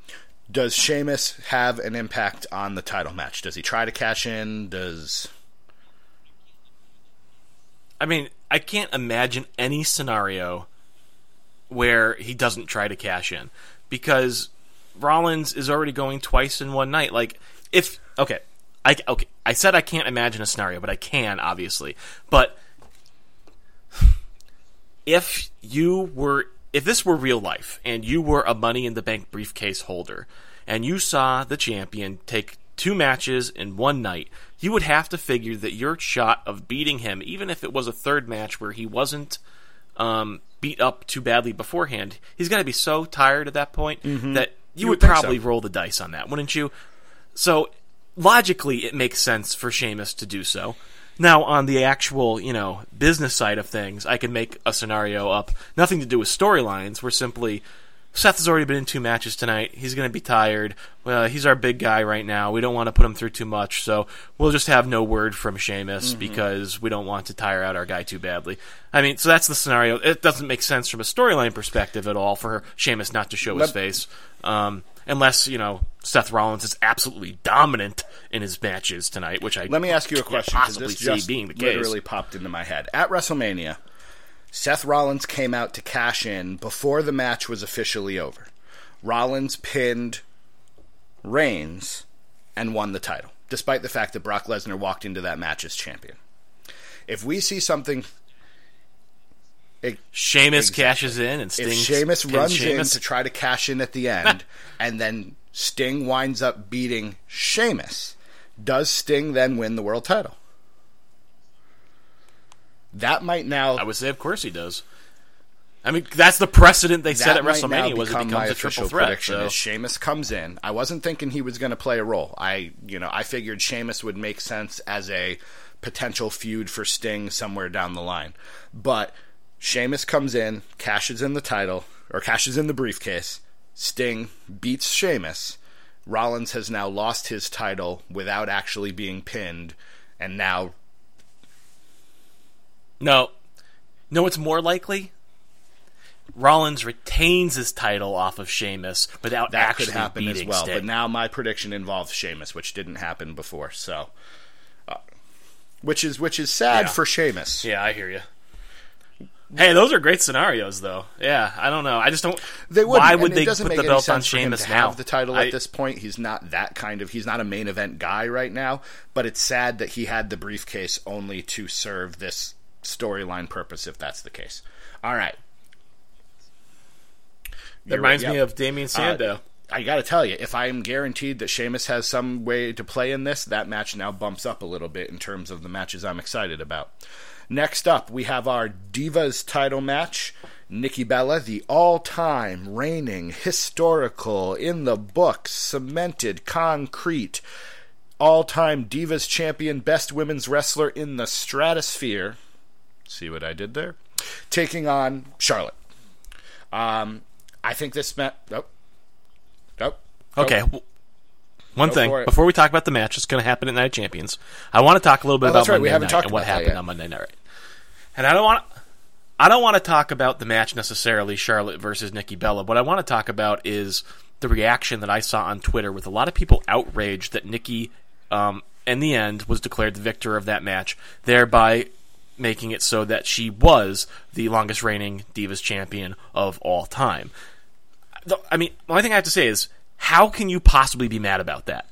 Speaker 3: does Sheamus have an impact on the title match? Does he try to cash in? Does
Speaker 4: I mean, I can't imagine any scenario where he doesn't try to cash in because Rollins is already going twice in one night. Like, if okay, I okay, I said I can't imagine a scenario, but I can obviously. But if you were if this were real life and you were a money in the bank briefcase holder and you saw the champion take two matches in one night you would have to figure that your shot of beating him even if it was a third match where he wasn't um, beat up too badly beforehand he's going to be so tired at that point that you,
Speaker 3: Mm-hmm. You
Speaker 4: would
Speaker 3: would
Speaker 4: probably
Speaker 3: so.
Speaker 4: roll the dice on that wouldn't you so logically, it makes sense for Sheamus to do so. Now, on the actual, you know, business side of things, I can make a scenario up, nothing to do with storylines, We're simply Seth has already been in two matches tonight. He's going to be tired. Well, he's our big guy right now. We don't want to put him through too much, so we'll just have no word from Sheamus because we don't want to tire out our guy too badly. I mean, so that's the scenario. It doesn't make sense from a storyline perspective at all for Sheamus not to show his
Speaker 3: Let-
Speaker 4: face, um, unless you know Seth Rollins is absolutely dominant in his matches tonight, which I
Speaker 3: Let me ask you a question
Speaker 4: Possibly
Speaker 3: this
Speaker 4: see
Speaker 3: just
Speaker 4: being the case.
Speaker 3: literally popped into my head. At WrestleMania, Seth Rollins came out to cash in before the match was officially over. Rollins pinned Reigns and won the title, despite the fact that Brock Lesnar walked into that match as champion. If we see something, it,
Speaker 4: Sheamus
Speaker 3: Exactly.
Speaker 4: cashes in and
Speaker 3: if
Speaker 4: Sting
Speaker 3: Sheamus
Speaker 4: pins
Speaker 3: runs
Speaker 4: Sheamus,
Speaker 3: in to try to cash in at the end, and then Sting winds up beating Sheamus, does Sting then win the world title? That might now
Speaker 4: I would say, of course, he does. I mean, that's the precedent they set at WrestleMania was it becomes a triple threat.
Speaker 3: prediction
Speaker 4: So.
Speaker 3: is Sheamus comes in. I wasn't thinking he was going to play a role. I, you know, I figured Sheamus would make sense as a potential feud for Sting somewhere down the line. But Sheamus comes in, cashes in the title or cashes in the briefcase. Sting beats Sheamus. Rollins has now lost his title without actually being pinned, and now
Speaker 4: No. No, it's more likely. Rollins retains his title off of Sheamus without
Speaker 3: that
Speaker 4: actually
Speaker 3: could happen as well.
Speaker 4: Sting.
Speaker 3: But now my prediction involves Sheamus, which didn't happen before. So, uh, which is which is sad
Speaker 4: Yeah.
Speaker 3: for Sheamus.
Speaker 4: yeah, I hear you. Hey, those are great scenarios, though. Yeah, I don't know. I just don't.
Speaker 3: They would.
Speaker 4: Why would they put the belt on
Speaker 3: sense for him
Speaker 4: Sheamus now?
Speaker 3: have the title
Speaker 4: I-
Speaker 3: at this point. He's not that kind of. He's not a main event guy right now. But it's sad that he had the briefcase only to serve this storyline purpose. If that's the case. All right.
Speaker 4: That
Speaker 3: You're-
Speaker 4: reminds me
Speaker 3: yep.
Speaker 4: of Damien uh, Sandow.
Speaker 3: I got to tell you, if I am guaranteed that Sheamus has some way to play in this, that match now bumps up a little bit in terms of the matches I'm excited about. Next up, we have our Divas title match. Nikki Bella, the all time reigning, historical, in the books, cemented, concrete, all time Divas champion, best women's wrestler in the stratosphere. See what I did there? Taking on Charlotte. Um, I think this meant. Nope. Oh.
Speaker 4: Okay. w- One
Speaker 3: Go
Speaker 4: thing before we talk about the match that's going to happen at Night of Champions, I want to talk a little bit
Speaker 3: Oh,
Speaker 4: about
Speaker 3: that's right, we
Speaker 4: Monday
Speaker 3: haven't
Speaker 4: night
Speaker 3: talked
Speaker 4: and what
Speaker 3: about that
Speaker 4: happened
Speaker 3: yet.
Speaker 4: on Monday night. Right? And I don't want I don't want to talk about the match necessarily, Charlotte versus Nikki Bella. What I want to talk about is the reaction that I saw on Twitter with a lot of people outraged that Nikki, um, in the end, was declared the victor of that match, thereby making it so that she was the longest reigning Divas champion of all time. I mean, the only thing I have to say is, how can you possibly be mad about that?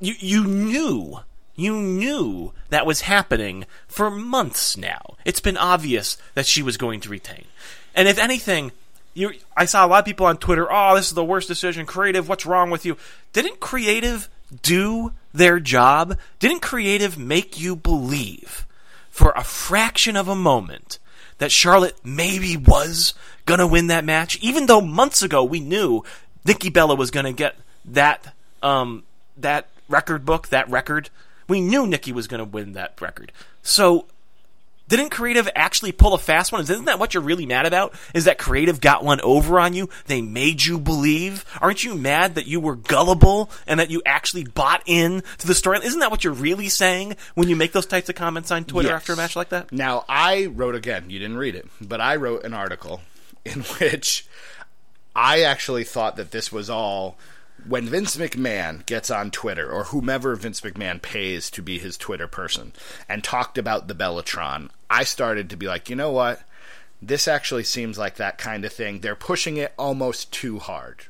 Speaker 4: You you knew you knew that was happening for months now. It's been obvious that she was going to retain. And if anything, you I saw a lot of people on Twitter, "Oh, this is the worst decision. Creative, what's wrong with you?" Didn't Creative do their job? Didn't Creative make you believe for a fraction of a moment that Charlotte maybe was going to win that match even though months ago we knew Nikki Bella was going to get that um that record book, that record. We knew Nikki was going to win that record. So, didn't Creative actually pull a fast one? Isn't that what you're really mad about? Is that Creative got one over on you? They made you believe? Aren't you mad that you were gullible and that you actually bought in to the story? Isn't that what you're really saying when you make those types of comments on Twitter
Speaker 3: Yes.
Speaker 4: after a match like that?
Speaker 3: Now, I wrote again, you didn't read it, but I wrote an article in which I actually thought that this was all when Vince McMahon gets on Twitter or whomever Vince McMahon pays to be his Twitter person and talked about the Bellatron, I started to be like, you know what? This actually seems like that kind of thing. They're pushing it almost too hard.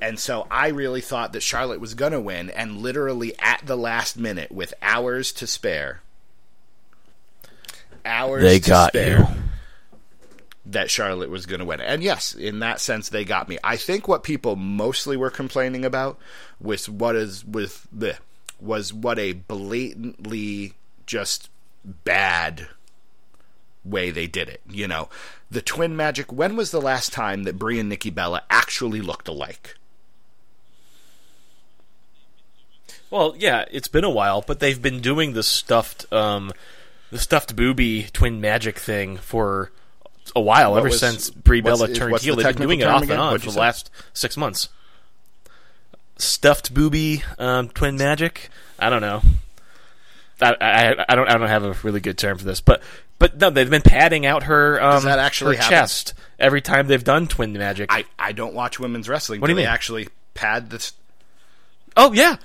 Speaker 3: And so I really thought that Charlotte was going to win, and literally at the last minute, with hours to spare, hours
Speaker 4: They
Speaker 3: to
Speaker 4: got
Speaker 3: spare,
Speaker 4: you.
Speaker 3: That Charlotte was going to win. And yes, in that sense, they got me. I think what people mostly were complaining about was what is with the was what a blatantly just bad way they did it. You know, the twin magic. When was the last time that Brie and Nikki Bella actually looked alike?
Speaker 4: Well, yeah, it's been a while, but they've been doing the stuffed, um, the stuffed booby twin magic thing for a while.
Speaker 3: What
Speaker 4: ever
Speaker 3: was-
Speaker 4: since Brie Bella turned heel,
Speaker 3: the
Speaker 4: they've been doing it off
Speaker 3: term
Speaker 4: and on
Speaker 3: What'd
Speaker 4: for the
Speaker 3: say?
Speaker 4: last six months. Stuffed booby um, twin magic. I don't know. I, I I don't I don't have a really good term for this, but but no, they've been padding out her um,
Speaker 3: that actually
Speaker 4: her
Speaker 3: happen?
Speaker 4: chest every time they've done twin magic.
Speaker 3: I, I don't watch women's wrestling.
Speaker 4: What do you
Speaker 3: they
Speaker 4: mean?
Speaker 3: actually pad this?
Speaker 4: Oh yeah,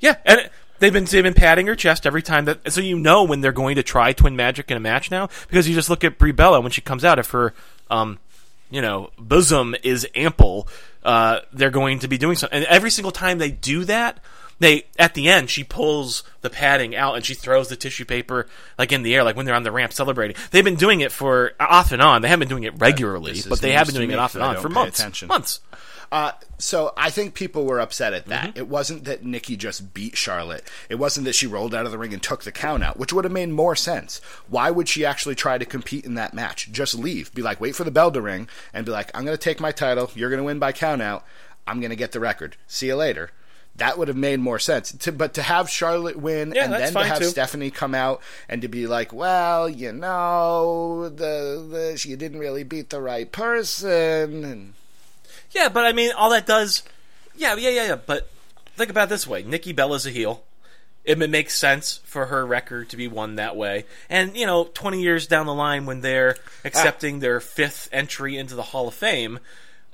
Speaker 4: yeah, and it- they've been they've been patting her chest every time that, so you know when they're going to try twin magic in a match now because you just look at Brie Bella when she comes out if her um you know bosom is ample, uh, they're going to be doing something, and every single time they do that. They at the end she pulls the padding out and she throws the tissue paper like in the air like when they're on the ramp celebrating. They've been doing it for off and on. They haven't been doing it regularly, but they have been doing it off and on for months.
Speaker 3: attention.
Speaker 4: Months.
Speaker 3: Uh, so I think people were upset at that.
Speaker 4: Mm-hmm.
Speaker 3: It wasn't that Nikki just beat Charlotte. It wasn't that she rolled out of the ring and took the count out, which would have made more sense. Why would she actually try to compete in that match? Just leave. Be like, wait for the bell to ring, and be like, I'm going to take my title. You're going to win by count out. I'm going to get the record. See you later. That would have made more sense. To, but to have Charlotte win
Speaker 4: Yeah,
Speaker 3: and then to have
Speaker 4: too.
Speaker 3: Stephanie come out and to be like, well, you know, the, the she didn't really beat the right person. And
Speaker 4: Yeah, but I mean, all that does, yeah, yeah, yeah, yeah. But think about it this way: Nikki Bella's a heel. It makes sense for her record to be won that way. And you know, twenty years down the line, when they're ah. accepting their fifth entry into the Hall of Fame,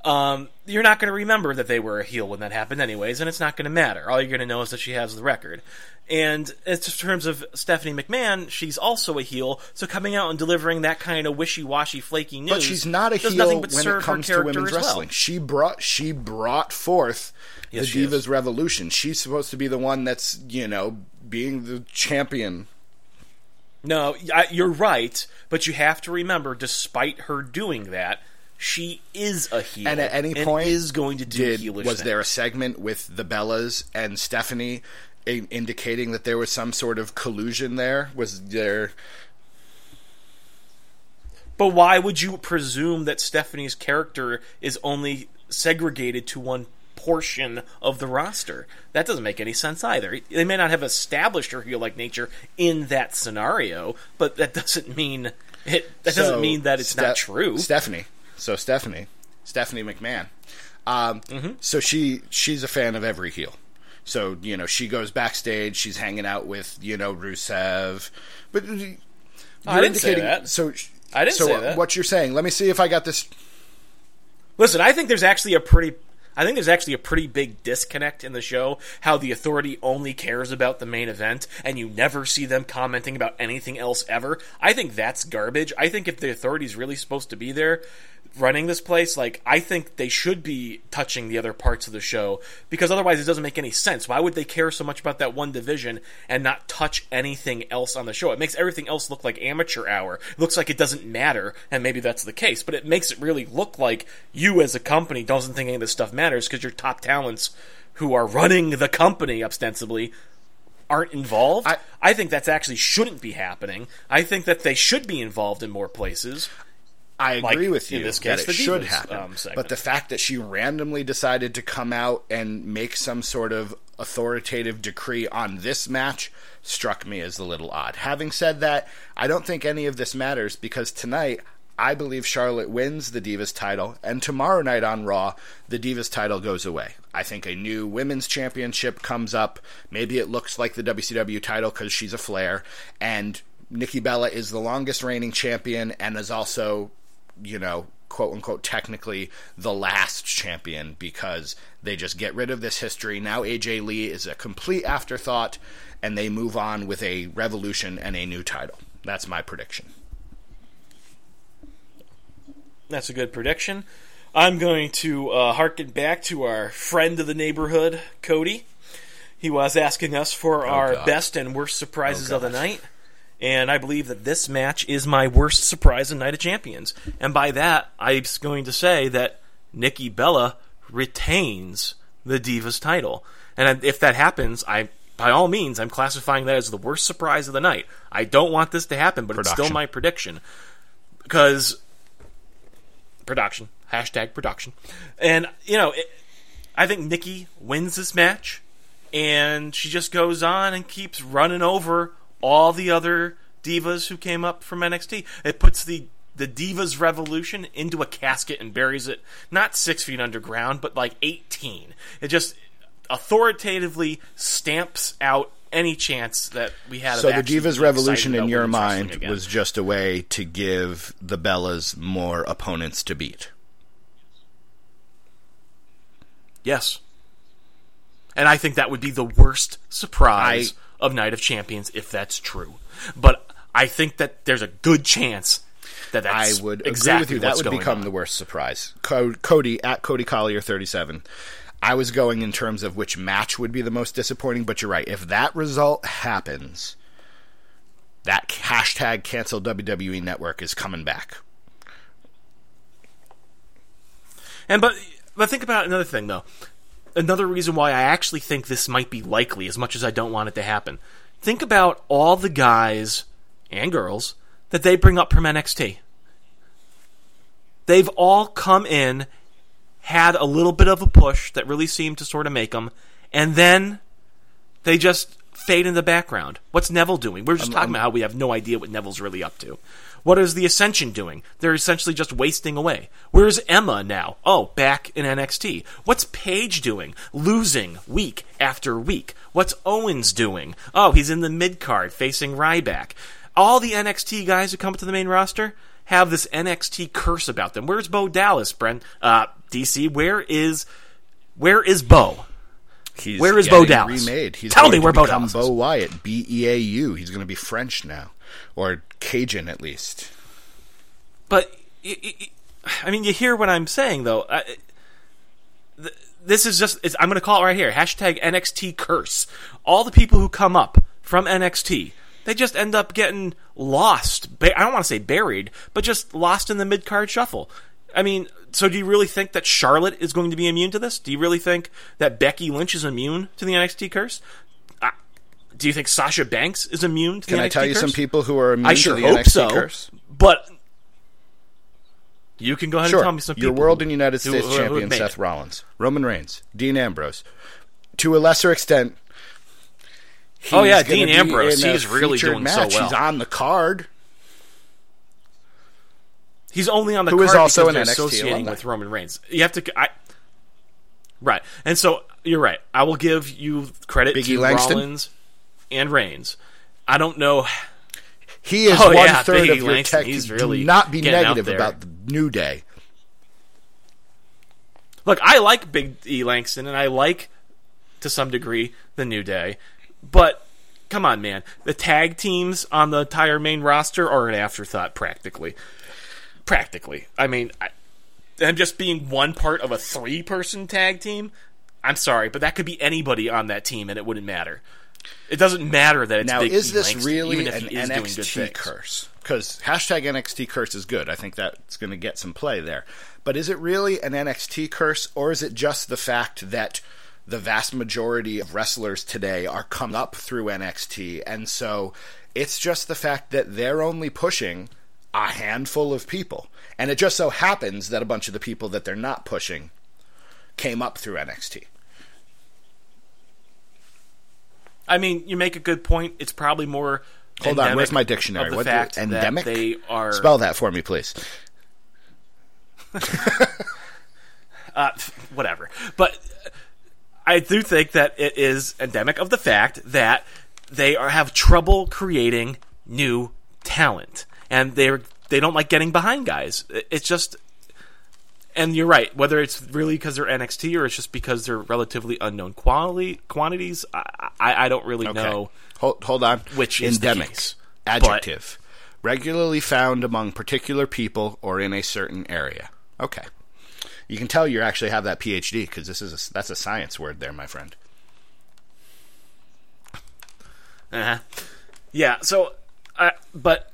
Speaker 4: um, you're not going to remember that they were a heel when that happened, anyways, and it's not going to matter. All you're going to know is that she has the record. And in terms of Stephanie McMahon, she's also a heel. So coming out and delivering that kind of wishy-washy, flaky news,
Speaker 3: But she's not a heel when it comes to women's
Speaker 4: as well.
Speaker 3: wrestling. She brought she brought forth
Speaker 4: Yes,
Speaker 3: the Divas
Speaker 4: is.
Speaker 3: Revolution. She's supposed to be the one that's you know being the champion.
Speaker 4: No, I- you're right, but you have to remember, despite her doing that, she is a heel,
Speaker 3: And at any point,
Speaker 4: is going to do
Speaker 3: did
Speaker 4: heelish
Speaker 3: was
Speaker 4: things.
Speaker 3: there a segment with the Bellas and Stephanie i- indicating that there was some sort of collusion there? Was there?
Speaker 4: But why would you presume that Stephanie's character is only segregated to one portion of the roster? That doesn't make any sense either. They may not have established her heel-like nature in that scenario, but that doesn't mean it. That doesn't mean that it's not true.
Speaker 3: Stephanie. So Stephanie, Stephanie McMahon. Um,
Speaker 4: Mm-hmm.
Speaker 3: So she she's a fan of every heel. So you know she goes backstage. She's hanging out with you know Rusev, but you're
Speaker 4: I didn't say
Speaker 3: indicating-
Speaker 4: that.
Speaker 3: So
Speaker 4: I didn't
Speaker 3: so
Speaker 4: say that.
Speaker 3: What you're saying? Let me see if I got this.
Speaker 4: Listen, I think there's actually a pretty I think there's actually a pretty big disconnect in the show how the authority only cares about the main event and you never see them commenting about anything else ever. I think that's garbage. I think if the authority is really supposed to be there running this place, like I think they should be touching the other parts of the show because otherwise it doesn't make any sense. Why would they care so much about that one division and not touch anything else on the show? It makes everything else look like amateur hour. It looks like it doesn't matter, and maybe that's the case, but it makes it really look like you as a company doesn't think any of this stuff matters because your top talents who are running the company ostensibly aren't involved.
Speaker 3: I-
Speaker 4: I think that's actually shouldn't be happening. I think that they should be involved in more places.
Speaker 3: I agree
Speaker 4: Like,
Speaker 3: with you
Speaker 4: in this
Speaker 3: that
Speaker 4: case,
Speaker 3: it should
Speaker 4: Divas,
Speaker 3: happen,
Speaker 4: um,
Speaker 3: but the fact that she randomly decided to come out and make some sort of authoritative decree on this match struck me as a little odd. Having said that, I don't think any of this matters because tonight I believe Charlotte wins the Divas title, and tomorrow night on Raw, the Divas title goes away. I think a new women's championship comes up. Maybe it looks like the WCW title because she's a Flair, and Nikki Bella is the longest reigning champion and is also you know, quote unquote, technically the last champion because they just get rid of this history. Now AJ Lee is a complete afterthought and they move on with a revolution and a new title. That's my prediction.
Speaker 4: That's a good prediction. I'm going to uh, harken back to our friend of the neighborhood, Cody. He was asking us for our
Speaker 3: God.
Speaker 4: best and worst surprises
Speaker 3: Oh,
Speaker 4: of the night. And I believe that this match is my worst surprise in the Night of Champions. And by that, I'm going to say that Nikki Bella retains the Divas title. And if that happens, I by all means, I'm classifying that as the worst surprise of the night. I don't want this to happen, but it's still my prediction. Because production. Hashtag production. And you know it, i think nikki wins this match and she just goes on and keeps running over all the other divas who came up from nxt it puts the the divas revolution into a casket and buries it not six feet underground but like 18 it just authoritatively stamps out any chance that we had of
Speaker 3: So the Divas Revolution in your mind
Speaker 4: again.
Speaker 3: was just a way to give the Bellas more opponents to beat.
Speaker 4: Yes. And I think that would be the worst surprise of Night of Champions if that's true. But I think that there's a good chance that
Speaker 3: I would
Speaker 4: exactly
Speaker 3: agree with you. That would become
Speaker 4: on.
Speaker 3: the worst surprise. Co- Cody at Cody Collier thirty seven. I was going in terms of which match would be the most disappointing, but you're right. If that result happens, that hashtag cancel WWE Network is coming back.
Speaker 4: And but but think about another thing though. Another reason why I actually think this might be likely, as much as I don't want it to happen. Think about all the guys and girls that they bring up from NXT. They've all come in, had a little bit of a push that really seemed to sort of make them, and then they just fade in the background. What's Neville doing? We're just talking about how we have no idea what Neville's really up to. What is the Ascension doing? They're essentially just wasting away. Where's Emma now? Oh, back in NXT. What's Paige doing? Losing week after week. What's Owens doing? Oh, he's in the mid card facing Ryback. All the NXT guys who come up to the main roster have this NXT curse about them. Where's Bo Dallas, Brent? Uh, DC, where is where is Bo?
Speaker 3: He's
Speaker 4: Where is Bo Dallas?
Speaker 3: Remade. He's
Speaker 4: Tell me where Bo Dallas
Speaker 3: Bo
Speaker 4: is.
Speaker 3: Wyatt. B E A U. He's going to be French now, or Cajun at least.
Speaker 4: But I mean, you hear what I'm saying, though. I, this is just, it's, I'm going to call it right here. Hashtag NXT curse. All the people who come up from NXT, they just end up getting lost. I don't want to say buried, but just lost in the mid card shuffle. I mean, so do you really think that Charlotte is going to be immune to this? Do you really think that Becky Lynch is immune to the NXT curse? Uh, do you think Sasha Banks is immune to
Speaker 3: Can
Speaker 4: the Can
Speaker 3: I
Speaker 4: NXT
Speaker 3: tell you
Speaker 4: curse?
Speaker 3: some people who are immune
Speaker 4: I sure
Speaker 3: to the
Speaker 4: hope
Speaker 3: NXT
Speaker 4: so.
Speaker 3: curse?
Speaker 4: But You can go ahead
Speaker 3: Sure.
Speaker 4: and tell me some people.
Speaker 3: Your World and United States
Speaker 4: who- who
Speaker 3: champion Seth. Rollins, Roman Reigns, Dean Ambrose. To a lesser extent,
Speaker 4: Oh, yeah, Dean Ambrose, he's really doing so
Speaker 3: match.
Speaker 4: well.
Speaker 3: He's on the card.
Speaker 4: He's only on the
Speaker 3: Who
Speaker 4: card
Speaker 3: is also an NXT
Speaker 4: associating
Speaker 3: alumni.
Speaker 4: with Roman Reigns. You have to, I, right? And so you're right. I will give you credit
Speaker 3: Big E
Speaker 4: to
Speaker 3: Langston?
Speaker 4: Rollins and Reigns. I don't know.
Speaker 3: He is
Speaker 4: Oh,
Speaker 3: one
Speaker 4: yeah,
Speaker 3: third
Speaker 4: Big
Speaker 3: of your
Speaker 4: Langston,
Speaker 3: tech.
Speaker 4: he's
Speaker 3: Do
Speaker 4: really
Speaker 3: not be negative about the New Day.
Speaker 4: Look, I like Big E Langston, and I like to some degree the New Day, but come on, man, the tag teams on the entire main roster are an afterthought, practically. Practically, I mean, I, them just being one part of a three-person tag team. I'm sorry, but that could be anybody on that team, and it wouldn't matter. It doesn't matter that it's
Speaker 3: Now,
Speaker 4: Big
Speaker 3: is
Speaker 4: E
Speaker 3: this
Speaker 4: Langston,
Speaker 3: really
Speaker 4: even if
Speaker 3: an
Speaker 4: he is doing good
Speaker 3: NXT curse? Because hashtag NXT curse is good. I think that's going to get some play there. But is it really an NXT curse, or is it just the fact that the vast majority of wrestlers today are coming up through NXT, and so it's just the fact that they're only pushing a handful of people, and it just so happens that a bunch of the people that they're not pushing came up through NXT.
Speaker 4: I mean, you make a good point. It's probably more.
Speaker 3: Hold on, where's my dictionary?
Speaker 4: the
Speaker 3: What
Speaker 4: fact that
Speaker 3: endemic?
Speaker 4: they are
Speaker 3: Spell that for me, please.
Speaker 4: uh, whatever. But I do think that it is endemic of the fact that they are have trouble creating new talent, and they're they don't like getting behind guys. It's just. And you're right. Whether it's really because they're NXT or it's just because they're relatively unknown quality quantities, I, I, I don't really
Speaker 3: Okay.
Speaker 4: know.
Speaker 3: Hold, hold on.
Speaker 4: Which is the
Speaker 3: endemic
Speaker 4: case.
Speaker 3: adjective regularly found among particular people or in a certain area. Okay, you can tell you actually have that PhD because this is a, that's a science word there, my friend.
Speaker 4: Uh-huh. Yeah. So, uh, but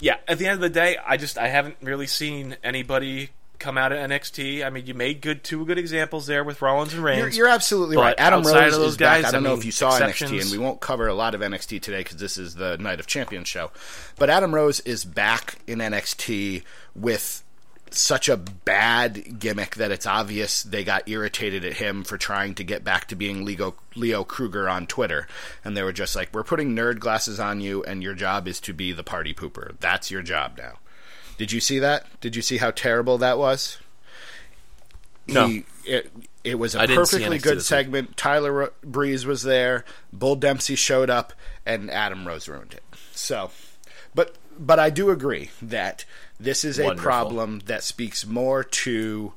Speaker 4: yeah, at the end of the day, I just I haven't really seen anybody come out of NXT. I mean, you made good two good examples there with Rollins and Reigns.
Speaker 3: You're, you're absolutely right. Adam Rose
Speaker 4: of those
Speaker 3: is back. I don't
Speaker 4: I
Speaker 3: know
Speaker 4: mean,
Speaker 3: if you saw NXT, and we won't cover a lot of NXT today because this is the Night of Champions show. But Adam Rose is back in NXT with such a bad gimmick that it's obvious they got irritated at him for trying to get back to being Leo, Leo Kruger on Twitter. And they were just like, we're putting nerd glasses on you, and your job is to be the party pooper. That's your job now. Did you see that? Did you see how terrible that was?
Speaker 4: No.
Speaker 3: He, it, it was a
Speaker 4: I
Speaker 3: perfectly good
Speaker 4: this week.
Speaker 3: segment. Tyler Breeze was there. Bull Dempsey showed up, and Adam Rose ruined it. So, but but I do agree that this is a
Speaker 4: Wonderful.
Speaker 3: problem that speaks more to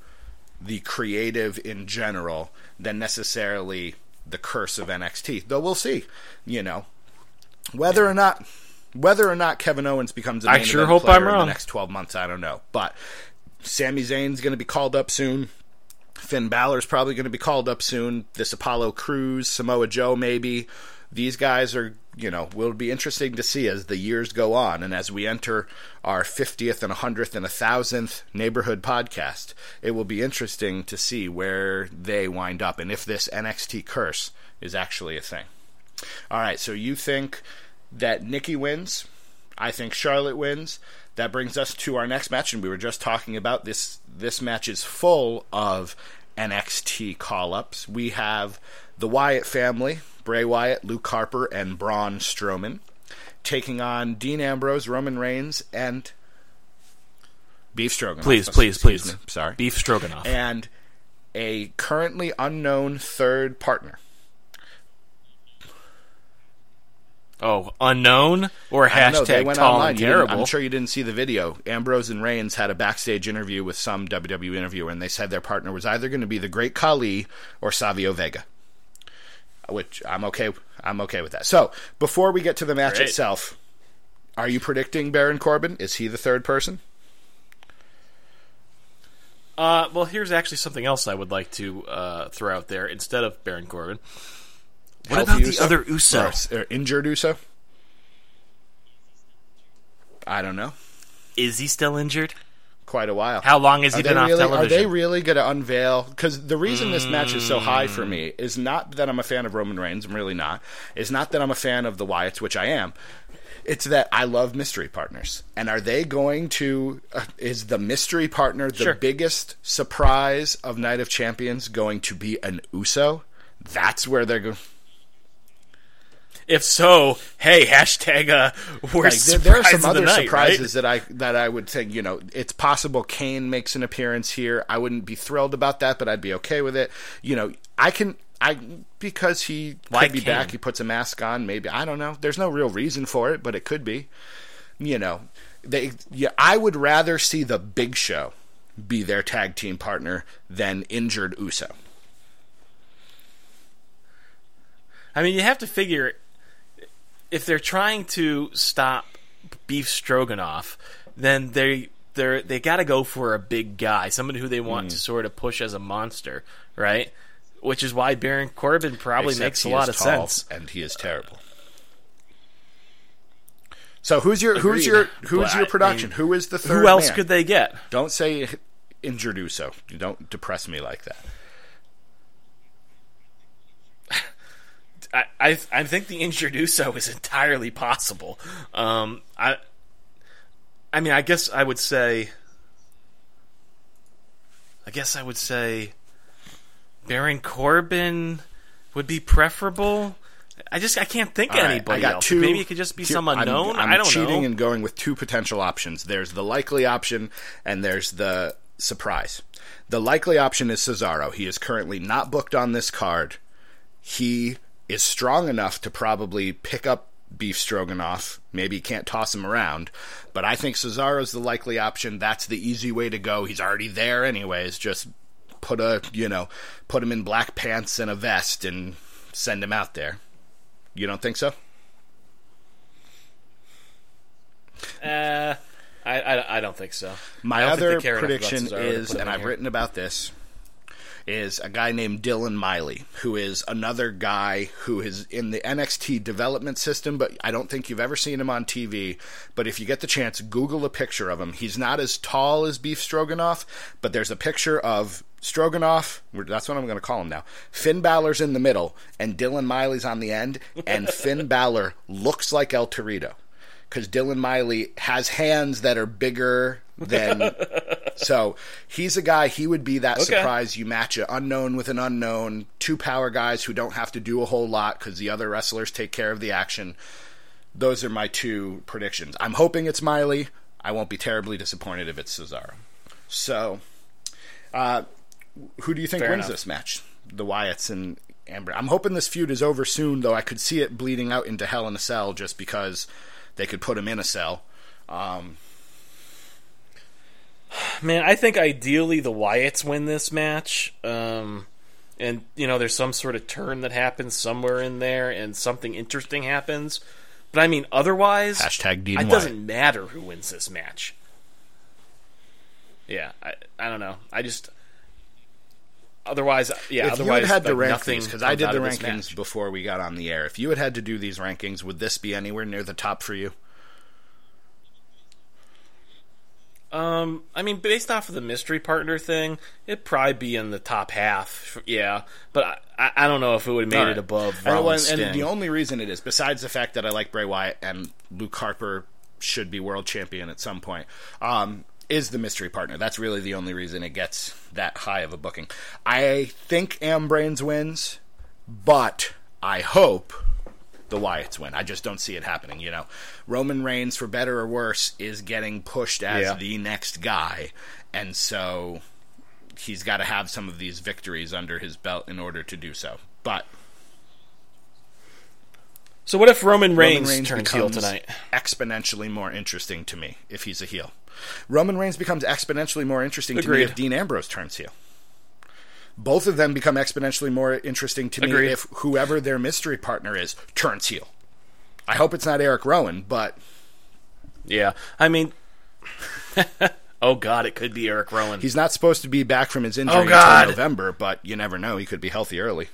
Speaker 3: the creative in general than necessarily the curse of NXT. Though we'll see, you know, whether or not whether or not Kevin Owens becomes a
Speaker 4: I
Speaker 3: main
Speaker 4: sure
Speaker 3: event
Speaker 4: hope
Speaker 3: player
Speaker 4: I'm wrong.
Speaker 3: in the next 12 months, I don't know. But Sami Zayn's going to be called up soon. Finn Balor's probably going to be called up soon. This Apollo Crews, Samoa Joe, maybe. These guys are, you know, will be interesting to see as the years go on and as we enter our 50th and 100th and 1000th neighborhood podcast. It will be interesting to see where they wind up and if this NXT curse is actually a thing. All right, so you think that Nikki wins? I think Charlotte wins. That brings us to our next match, and we were just talking about this. This match is full of NXT call-ups. We have the Wyatt family, Bray Wyatt, Luke Harper, and Braun Strowman, taking on Dean Ambrose, Roman Reigns, and Beef Stroganoff.
Speaker 4: Please, please, please.
Speaker 3: me. Sorry,
Speaker 4: Beef stroganoff.
Speaker 3: and a currently unknown third partner.
Speaker 4: oh, unknown or
Speaker 3: I don't know, they
Speaker 4: hashtag tall and terrible.
Speaker 3: I'm sure you didn't see the video. Ambrose and Reigns had a backstage interview with some WWE interviewer, and they said their partner was either going to be the Great Khali or Savio Vega. Which I'm okay. I'm okay with that. So before we get to the match
Speaker 4: Great.
Speaker 3: itself, are you predicting Baron Corbin? Is he the third person?
Speaker 4: Uh, well, here's actually something else I would like to uh, throw out there instead of Baron Corbin. What
Speaker 3: Healthy
Speaker 4: about the other Uso?
Speaker 3: Or, or injured Uso? I don't know.
Speaker 4: Is he still injured?
Speaker 3: Quite a while.
Speaker 4: How long has he been off
Speaker 3: really,
Speaker 4: television?
Speaker 3: Are they really going to unveil? Because the reason this match is so high for me is not that I'm a fan of Roman Reigns. I'm really not. It's not that I'm a fan of the Wyatts, which I am. It's that I love mystery partners. And are they going to uh, is the mystery partner the
Speaker 4: Sure.
Speaker 3: biggest surprise of Night of Champions going to be an Uso? That's where they're going.
Speaker 4: If so, hey, hashtag uh, worst
Speaker 3: Like, there, there are some other
Speaker 4: night,
Speaker 3: surprises that I that I would say. you know it's possible Kane makes an appearance here. I wouldn't be thrilled about that, but I'd be okay with it. You know, I can I because he
Speaker 4: Why
Speaker 3: could be
Speaker 4: Kane?
Speaker 3: back. He puts a mask on. Maybe I don't know. There's no real reason for it, but it could be. You know, they yeah. I would rather see the Big Show be their tag team partner than injured Uso.
Speaker 4: I mean, you have to figure if they're trying to stop beef stroganoff, then they they they got to go for a big guy, somebody who they want
Speaker 3: Hmm.
Speaker 4: to sort of push as a monster, right? Which is why Baron Corbin probably
Speaker 3: Except
Speaker 4: makes a lot of
Speaker 3: tall,
Speaker 4: sense.
Speaker 3: and he is terrible. So who's your who's
Speaker 4: Agreed.
Speaker 3: your who's
Speaker 4: But
Speaker 3: your
Speaker 4: I
Speaker 3: production?
Speaker 4: mean,
Speaker 3: Who is the third?
Speaker 4: Who else
Speaker 3: man?
Speaker 4: could they get?
Speaker 3: Don't say injured Uso. You don't depress me like that.
Speaker 4: I, I I think the injured is entirely possible. Um, I I mean, I guess I would say. I guess I would say Baron Corbin would be preferable. I just I can't think
Speaker 3: All
Speaker 4: of
Speaker 3: right,
Speaker 4: anybody
Speaker 3: I got
Speaker 4: else.
Speaker 3: two.
Speaker 4: Maybe it could just be
Speaker 3: two-
Speaker 4: some
Speaker 3: I'm-
Speaker 4: unknown.
Speaker 3: I'm,
Speaker 4: I don't
Speaker 3: cheating
Speaker 4: know.
Speaker 3: and going with two potential options. There's the likely option, and there's the surprise. The likely option is Cesaro. He is currently not booked on this card. He is strong enough to probably pick up beef stroganoff. Maybe he can't toss him around, but I think Cesaro's the likely option. That's the easy way to go. He's already there anyways. Just put a you know put him in black pants and a vest and send him out there. You don't think so?
Speaker 4: Uh, I, I I don't think so.
Speaker 3: My
Speaker 4: I don't think
Speaker 3: other prediction is, and I've
Speaker 4: here.
Speaker 3: written about this, is a guy named Dylan Miley, who is another guy who is in the NXT development system, but I don't think you've ever seen him on TV. But if you get the chance, Google a picture of him. He's not as tall as Beef Stroganoff, but there's a picture of Stroganoff. That's what I'm going to call him now. Finn Balor's in the middle, and Dylan Miley's on the end, and Finn Balor looks like El Torito. Because Dylan Miley has hands that are bigger than so he's a guy. He would be that
Speaker 4: Okay.
Speaker 3: surprise. You match an unknown with an unknown, two power guys who don't have to do a whole lot because the other wrestlers take care of the action. Those are my two predictions. I'm hoping it's Miley. I won't be terribly disappointed if it's Cesaro. So, uh, who do you think
Speaker 4: Fair
Speaker 3: wins
Speaker 4: enough.
Speaker 3: this match? The Wyatts and Amber. I'm hoping this feud is over soon, though. I could see it bleeding out into Hell in a Cell just because they could put him in a cell. Um,
Speaker 4: Man, I think ideally the Wyatts win this match. Um, and, you know, there's some sort of turn that happens somewhere in there and something interesting happens. But I mean, otherwise,
Speaker 3: Hashtag Dean
Speaker 4: it
Speaker 3: Wyatt.
Speaker 4: doesn't matter who wins this match. Yeah, I, I don't know. I just. Otherwise, yeah,
Speaker 3: if you
Speaker 4: otherwise,
Speaker 3: had had the
Speaker 4: like, nothing
Speaker 3: rankings, because I did the rankings before we got on the air, if you had had to do these rankings, would this be anywhere near the top for you?
Speaker 4: Um, I mean, based off of the mystery partner thing, it'd probably be in the top half. Yeah, but I, I, don't know if it would have made
Speaker 3: All
Speaker 4: it above
Speaker 3: And, well,
Speaker 4: Rollins
Speaker 3: and the only reason it is, besides the fact that I like Bray Wyatt and Luke Harper should be world champion at some point, um, is the mystery partner. That's really the only reason it gets that high of a booking. I think Ambreigns wins, but I hope the Wyatts win. I just don't see it happening. You know, Roman Reigns, for better or worse, is getting pushed as
Speaker 4: Yeah.
Speaker 3: the next guy, and so he's got to have some of these victories under his belt in order to do so. But
Speaker 4: so what if Roman
Speaker 3: Roman
Speaker 4: Reigns,
Speaker 3: Reigns
Speaker 4: turns heel
Speaker 3: becomes
Speaker 4: tonight?
Speaker 3: exponentially more interesting to me if he's a heel. Roman Reigns becomes exponentially more interesting to me if Dean Ambrose turns heel. Both of them become exponentially more interesting to me if whoever their mystery partner is turns heel. I hope it's not Eric Rowan, but
Speaker 4: Yeah, I mean, oh god, it could be Eric Rowan.
Speaker 3: he's not supposed to be back from his injury
Speaker 4: Oh,
Speaker 3: until November. But you never know; he could be healthy early.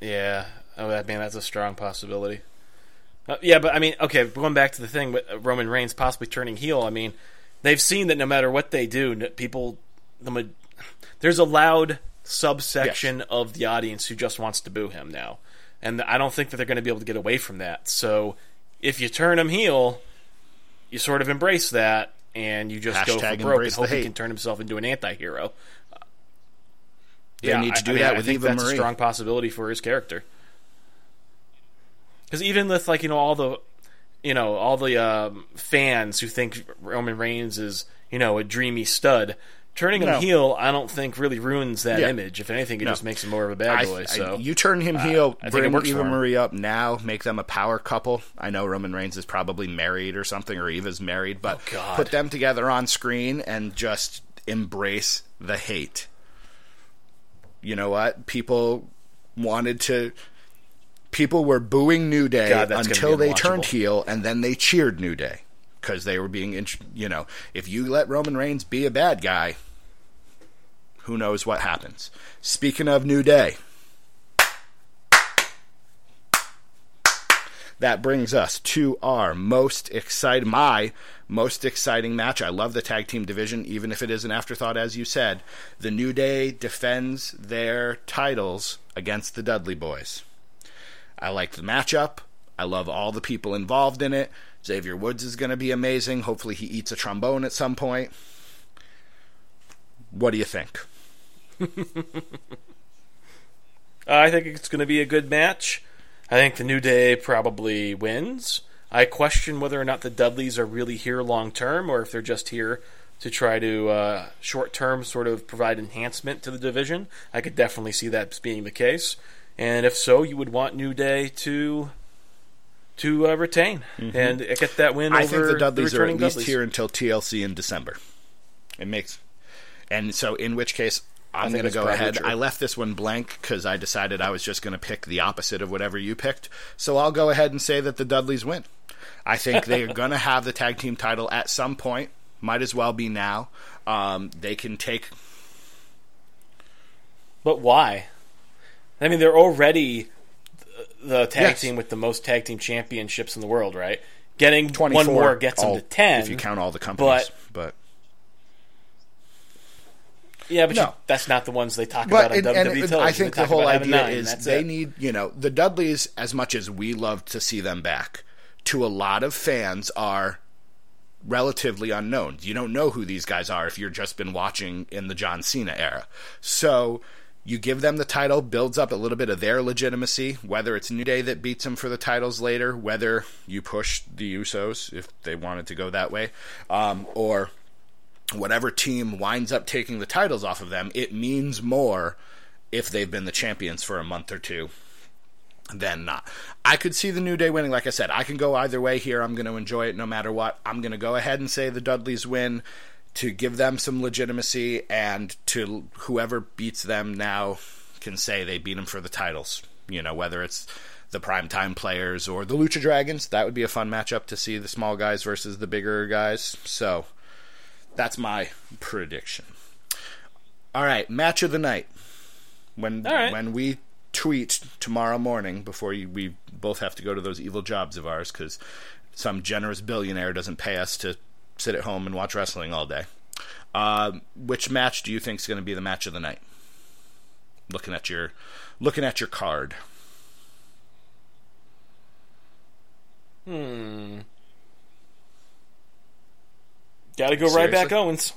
Speaker 4: Yeah. Oh, that man, that's a strong possibility. Uh, yeah, but I mean, okay, going back to the thing with uh, Roman Reigns possibly turning heel. I mean, they've seen that no matter what they do, people, the there's a loud subsection of the audience who just wants to boo him now, and I don't think that they're going to be able to get away from that. So if you turn him heel, you sort of embrace that, and you just go for broke and hope he can turn himself into an anti-hero.
Speaker 3: They need to
Speaker 4: I-
Speaker 3: do
Speaker 4: I mean,
Speaker 3: that
Speaker 4: I
Speaker 3: with
Speaker 4: think
Speaker 3: Eva
Speaker 4: that's
Speaker 3: Marie.
Speaker 4: a strong possibility for his character. Because even with like you know all the, you know all the um, fans who think Roman Reigns is you know a dreamy stud, turning him
Speaker 3: No.
Speaker 4: heel I don't think really ruins that
Speaker 3: Yeah.
Speaker 4: image. If anything, it
Speaker 3: No.
Speaker 4: just makes him more of a bad
Speaker 3: I-
Speaker 4: boy.
Speaker 3: I-
Speaker 4: so
Speaker 3: you turn him uh, heel,
Speaker 4: I think it
Speaker 3: bring Eva. Marie up now, make them a power couple. I know Roman Reigns is probably married or something, or Eva's married, but
Speaker 4: Oh,
Speaker 3: put them together on screen and just embrace the hate. You know what? People wanted to. People were booing New Day
Speaker 4: God,
Speaker 3: until they turned heel, and then they cheered New Day because they were being, you know, if you let Roman Reigns be a bad guy, who knows what happens. Speaking of New Day, that brings us to our most exciting, my most exciting match. I love the tag team division, even if it is an afterthought, as you said. The New Day defends their titles against the Dudley Boyz. I like the matchup. I love all the people involved in it. Xavier Woods is going to be amazing. Hopefully, he eats a trombone at some point. What do you think?
Speaker 4: I think it's going to be a good match. I think the New Day probably wins. I question whether or not the Dudleys are really here long term, or if they're just here to try to uh, short term sort of provide enhancement to the division. I could definitely see that being the case, and if so, you would want New Day to to uh, retain and get that win
Speaker 3: Mm-hmm. I
Speaker 4: over
Speaker 3: think the Dudleys are at least
Speaker 4: Dudleys.
Speaker 3: here until TLC in December. It makes, and so in which case I'm going to go ahead.
Speaker 4: true.
Speaker 3: I left this one blank because I decided I was just going to pick the opposite of whatever you picked. So I'll go ahead and say that the Dudleys win. I think they are going to have the tag team title at some point. Might as well be now. Um, they can take.
Speaker 4: But why? I mean, they're already the tag
Speaker 3: Yes.
Speaker 4: team with the most tag team championships in the world, right? Getting
Speaker 3: 24
Speaker 4: one more gets them to ten.
Speaker 3: if you count all the companies. But,
Speaker 4: yeah, but you- that's not the ones they talk
Speaker 3: but
Speaker 4: about on WWE
Speaker 3: and
Speaker 4: television.
Speaker 3: I think the whole idea
Speaker 4: nine,
Speaker 3: is they
Speaker 4: it.
Speaker 3: need you know the Dudleys as much as we love to see them back. To a lot of fans, are relatively unknown. You don't know who these guys are if you've just been watching in the John Cena era. So you give them the title, builds up a little bit of their legitimacy, whether it's New Day that beats them for the titles later, whether you push the Usos if they wanted to go that way, um, or whatever team winds up taking the titles off of them, it means more if they've been the champions for a month or two than not. I could see the New Day winning. Like I said, I can go either way here. I'm going to enjoy it no matter what. I'm going to go ahead and say the Dudleys win to give them some legitimacy and to whoever beats them now can say they beat them for the titles. You know, whether it's the primetime players or the Lucha Dragons. That would be a fun matchup to see the small guys versus the bigger guys. So that's my prediction. All right, match of the night. When
Speaker 4: right.
Speaker 3: when we tweet tomorrow morning before you, we both have to go to those evil jobs of ours because some generous billionaire doesn't pay us to sit at home and watch wrestling all day. Um, which match do you think is going to be the match of the night? Looking at your looking at your card.
Speaker 4: Got to go right back Owens.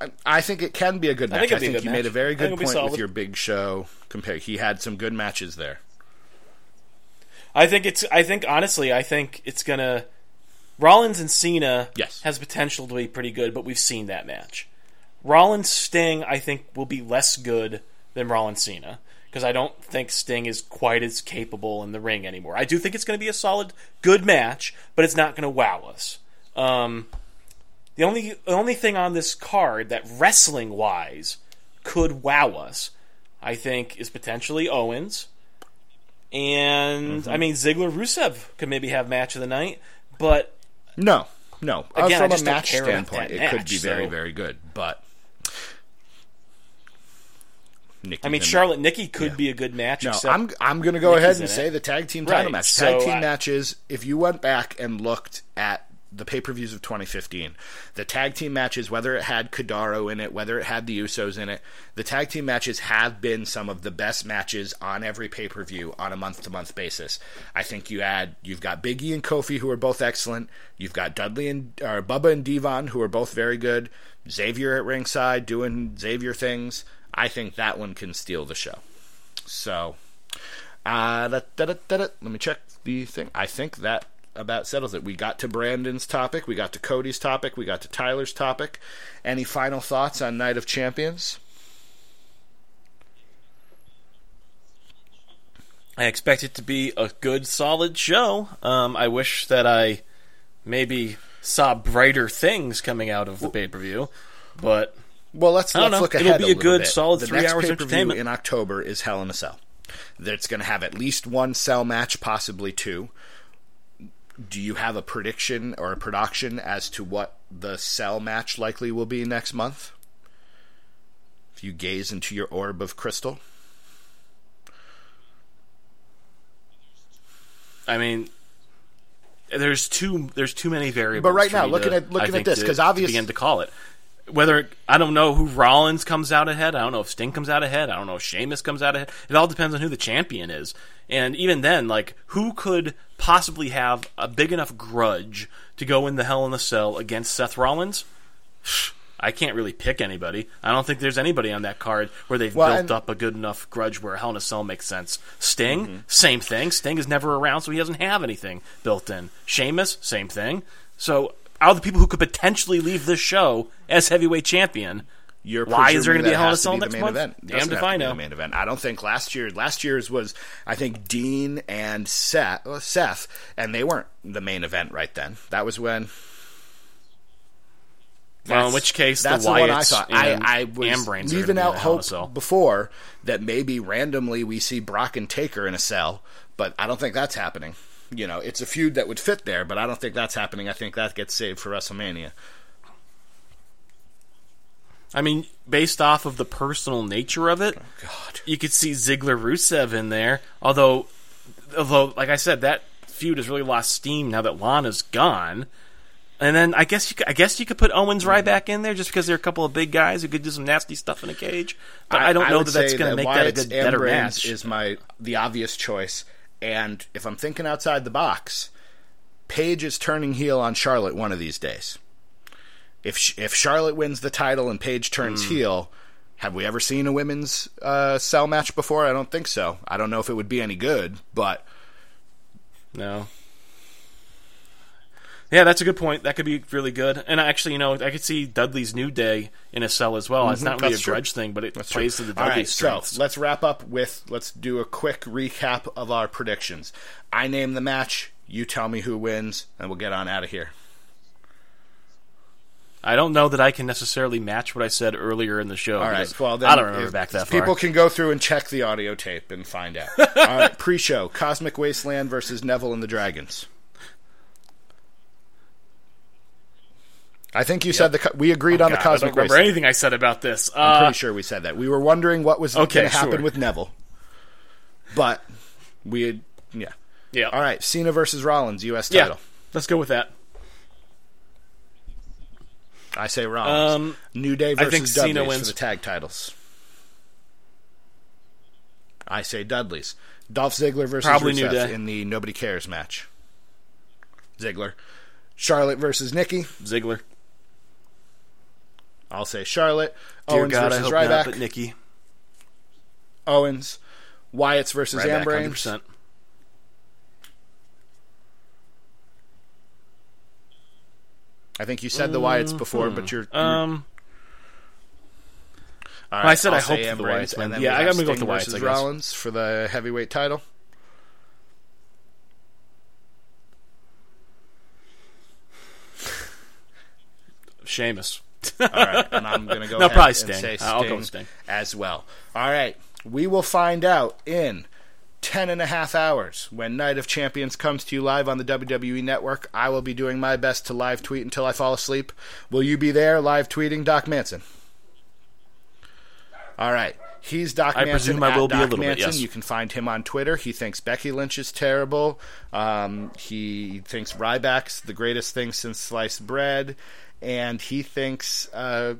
Speaker 3: I, I think it can be a good
Speaker 4: I
Speaker 3: match.
Speaker 4: think
Speaker 3: I
Speaker 4: it'd be a
Speaker 3: think
Speaker 4: good
Speaker 3: you made a very good point with your big show. Compare, he had some good matches there.
Speaker 4: I think it's. I think honestly, I think it's gonna. Rollins and Cena
Speaker 3: Yes.
Speaker 4: has potential to be pretty good, but we've seen that match. Rollins Sting, I think, will be less good than Rollins Cena because I don't think Sting is quite as capable in the ring anymore. I do think it's going to be a solid, good match, but it's not going to wow us. Um, the only the only thing on this card that wrestling wise could wow us, I think, is potentially Owens. And I mean Ziggler Rusev could maybe have match of the night, but
Speaker 3: No, no. Uh,
Speaker 4: Again, I
Speaker 3: from a match standpoint, it could be very,
Speaker 4: so-
Speaker 3: very good. But Nikki
Speaker 4: I mean Charlotte Nikki could
Speaker 3: Yeah.
Speaker 4: be a good match.
Speaker 3: No, I'm I'm going to go
Speaker 4: Nikki's
Speaker 3: ahead and
Speaker 4: it.
Speaker 3: say the tag team title
Speaker 4: Right,
Speaker 3: match.
Speaker 4: so
Speaker 3: Tag team
Speaker 4: I-
Speaker 3: matches. If you went back and looked at the pay per views of 2015. The tag team matches, whether it had Kadaro in it, whether it had the Usos in it, the tag team matches have been some of the best matches on every pay per view on a month to month basis. I think you add, you've got Biggie and Kofi, who are both excellent. You've got Dudley and or Bubba and Devon, who are both very good. Xavier at ringside doing Xavier things. I think that one can steal the show. So, uh, da, da, da, let me check the thing. I think that about settles it. We got to Brandon's topic, we got to Cody's topic, we got to Tyler's topic. Any final thoughts on Night of Champions?
Speaker 4: I expect it to be a good, solid show. Um, I wish that I maybe saw brighter things coming out of the pay per view, but
Speaker 3: Well, let's let's
Speaker 4: know.
Speaker 3: look
Speaker 4: It'll be a
Speaker 3: little
Speaker 4: good,
Speaker 3: bit.
Speaker 4: solid
Speaker 3: the
Speaker 4: three hours
Speaker 3: pay-per-view
Speaker 4: entertainment.
Speaker 3: in October is Hell in a Cell. That's going to have at least one cell match, possibly two. Do you have a prediction or a production as to what the cell match likely will be next month? If you gaze into your orb of crystal,
Speaker 4: I mean, there's too there's too many variables.
Speaker 3: But right now, looking
Speaker 4: to-
Speaker 3: at- looking at this,
Speaker 4: to-
Speaker 3: 'cause
Speaker 4: to begin to call it. Whether I don't know who Rollins comes out ahead, I don't know if Sting comes out ahead, I don't know if Sheamus comes out ahead. It all depends on who the champion is, and even then, like who could possibly have a big enough grudge to go in the Hell in the Cell against Seth Rollins? I can't really pick anybody. I don't think there's anybody on that card where they've
Speaker 3: Well,
Speaker 4: built
Speaker 3: and-
Speaker 4: up a good enough grudge where Hell in a Cell makes sense. Sting,
Speaker 3: Mm-hmm.
Speaker 4: same thing. Sting is never around, so he doesn't have anything built in. Sheamus, same thing. So, out of the people who could potentially leave this show as heavyweight champion,
Speaker 3: you're
Speaker 4: Why is there gonna be
Speaker 3: that
Speaker 4: a Hell in a Cell next
Speaker 3: main
Speaker 4: month?
Speaker 3: event.
Speaker 4: Damned if I
Speaker 3: to be
Speaker 4: know.
Speaker 3: main event. I don't think last year. Last year's was I think Dean and Seth, well, Seth, and they weren't the main event right then. That was when.
Speaker 4: well, in which case
Speaker 3: that's
Speaker 4: the
Speaker 3: the one I thought. I, I was leaving out
Speaker 4: in the Hell in a
Speaker 3: hope before that maybe randomly we see Brock and Taker in a cell, but I don't think that's happening. You know, it's a feud that would fit there, but I don't think that's happening. I think that gets saved for WrestleMania.
Speaker 4: I mean, based off of the personal nature of it, oh,
Speaker 3: God,
Speaker 4: you could see Ziggler Rusev in there. Although, although, like I said, that feud has really lost steam now that Lana's gone. And then I guess you could, I guess you could put Owens right mm-hmm. Ryback in there just because they're a couple of big guys who could do some nasty stuff in a cage. But I, don't know that that's going to make that a good, better match.
Speaker 3: Is my the obvious choice, and if I'm thinking outside the box, Paige is turning heel on Charlotte one of these days. If if Charlotte wins the title and Paige turns heel, have we ever seen a women's uh, cell match before? I don't think so. I don't know if it would be any good, but
Speaker 4: No. Yeah, that's a good point. That could be really good. And actually, you know, I could see Dudley's New Day in a cell as well. It's not really
Speaker 3: Mm-hmm. That's
Speaker 4: a
Speaker 3: true.
Speaker 4: grudge thing, but it
Speaker 3: That's
Speaker 4: plays
Speaker 3: true.
Speaker 4: to the
Speaker 3: All
Speaker 4: Dudley
Speaker 3: right, so let's wrap up with let's do a quick recap of our predictions. I name the match, you tell me who wins, and we'll get on out of here.
Speaker 4: I don't know that I can necessarily match what I said earlier in the show.
Speaker 3: All right. Well, then
Speaker 4: I don't remember
Speaker 3: if-
Speaker 4: back that far.
Speaker 3: People can go through and check the audio tape and find out. All right. Pre-show: Cosmic Wasteland versus Neville and the Dragons. I think you said the we agreed on the
Speaker 4: God, I
Speaker 3: Cosmic
Speaker 4: don't remember
Speaker 3: Wasteland.
Speaker 4: anything I said about this.
Speaker 3: I'm
Speaker 4: Uh,
Speaker 3: pretty sure we said that. We were wondering what was
Speaker 4: Okay,
Speaker 3: going to happen
Speaker 4: sure.
Speaker 3: with Neville, but we had yeah.
Speaker 4: yeah.
Speaker 3: All right, Cena versus Rollins, U.S.
Speaker 4: Yeah.
Speaker 3: title.
Speaker 4: Let's go with that.
Speaker 3: I say Rollins.
Speaker 4: Um,
Speaker 3: New Day
Speaker 4: I
Speaker 3: versus
Speaker 4: think Cena wins.
Speaker 3: for the tag titles. I say Dudley's. Dolph Ziggler versus
Speaker 4: Probably
Speaker 3: Rusev
Speaker 4: New Day.
Speaker 3: in the Nobody Cares match. Ziggler. Charlotte versus Nikki.
Speaker 4: Ziggler.
Speaker 3: I'll say Charlotte.
Speaker 4: Dear
Speaker 3: Owens
Speaker 4: God, I
Speaker 3: versus Ryback.
Speaker 4: not, but Nikki.
Speaker 3: Owens. Wyatt's versus
Speaker 4: Ryback,
Speaker 3: Ambrose.
Speaker 4: 100%.
Speaker 3: I think you said the Wyatts before, but you're. you're
Speaker 4: Um,
Speaker 3: all
Speaker 4: I said
Speaker 3: I'll
Speaker 4: I hope for the Wyatts win. Yeah, I'm gonna go with the Wyatts,
Speaker 3: versus. Rollins for the heavyweight title.
Speaker 4: Sheamus.
Speaker 3: All right, and I'm going to go
Speaker 4: No,
Speaker 3: ahead
Speaker 4: probably
Speaker 3: and say Sting
Speaker 4: I'll go with Sting.
Speaker 3: as well. All right, we will find out in 10 and a half hours when Night of Champions comes to you live on the WWE Network. I will be doing my best to live tweet until I fall asleep. Will you be there live tweeting Doc Manson? All right. He's Doc
Speaker 4: I
Speaker 3: Manson.
Speaker 4: presume I will be a little bit, yes.
Speaker 3: You can find him on Twitter. He thinks Becky Lynch is terrible. Um, he thinks Ryback's the greatest thing since sliced bread, and he thinks. Uh,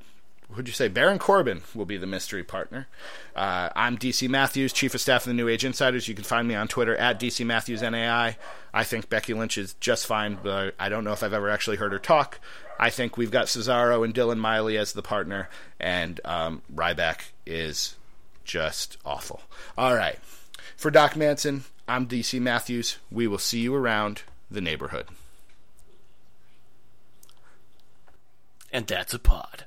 Speaker 3: Who'd you say? Baron Corbin will be the mystery partner. Uh, I'm DC Matthews, Chief of Staff of the New Age Insiders. You can find me on Twitter at DC Matthews NAI. I think Becky Lynch is just fine, but I don't know if I've ever actually heard her talk. I think we've got Cesaro and Dylan Miley as the partner, and um, Ryback is just awful. All right. For Doc Manson, I'm DC Matthews. We will see you around the neighborhood.
Speaker 4: And that's a pod.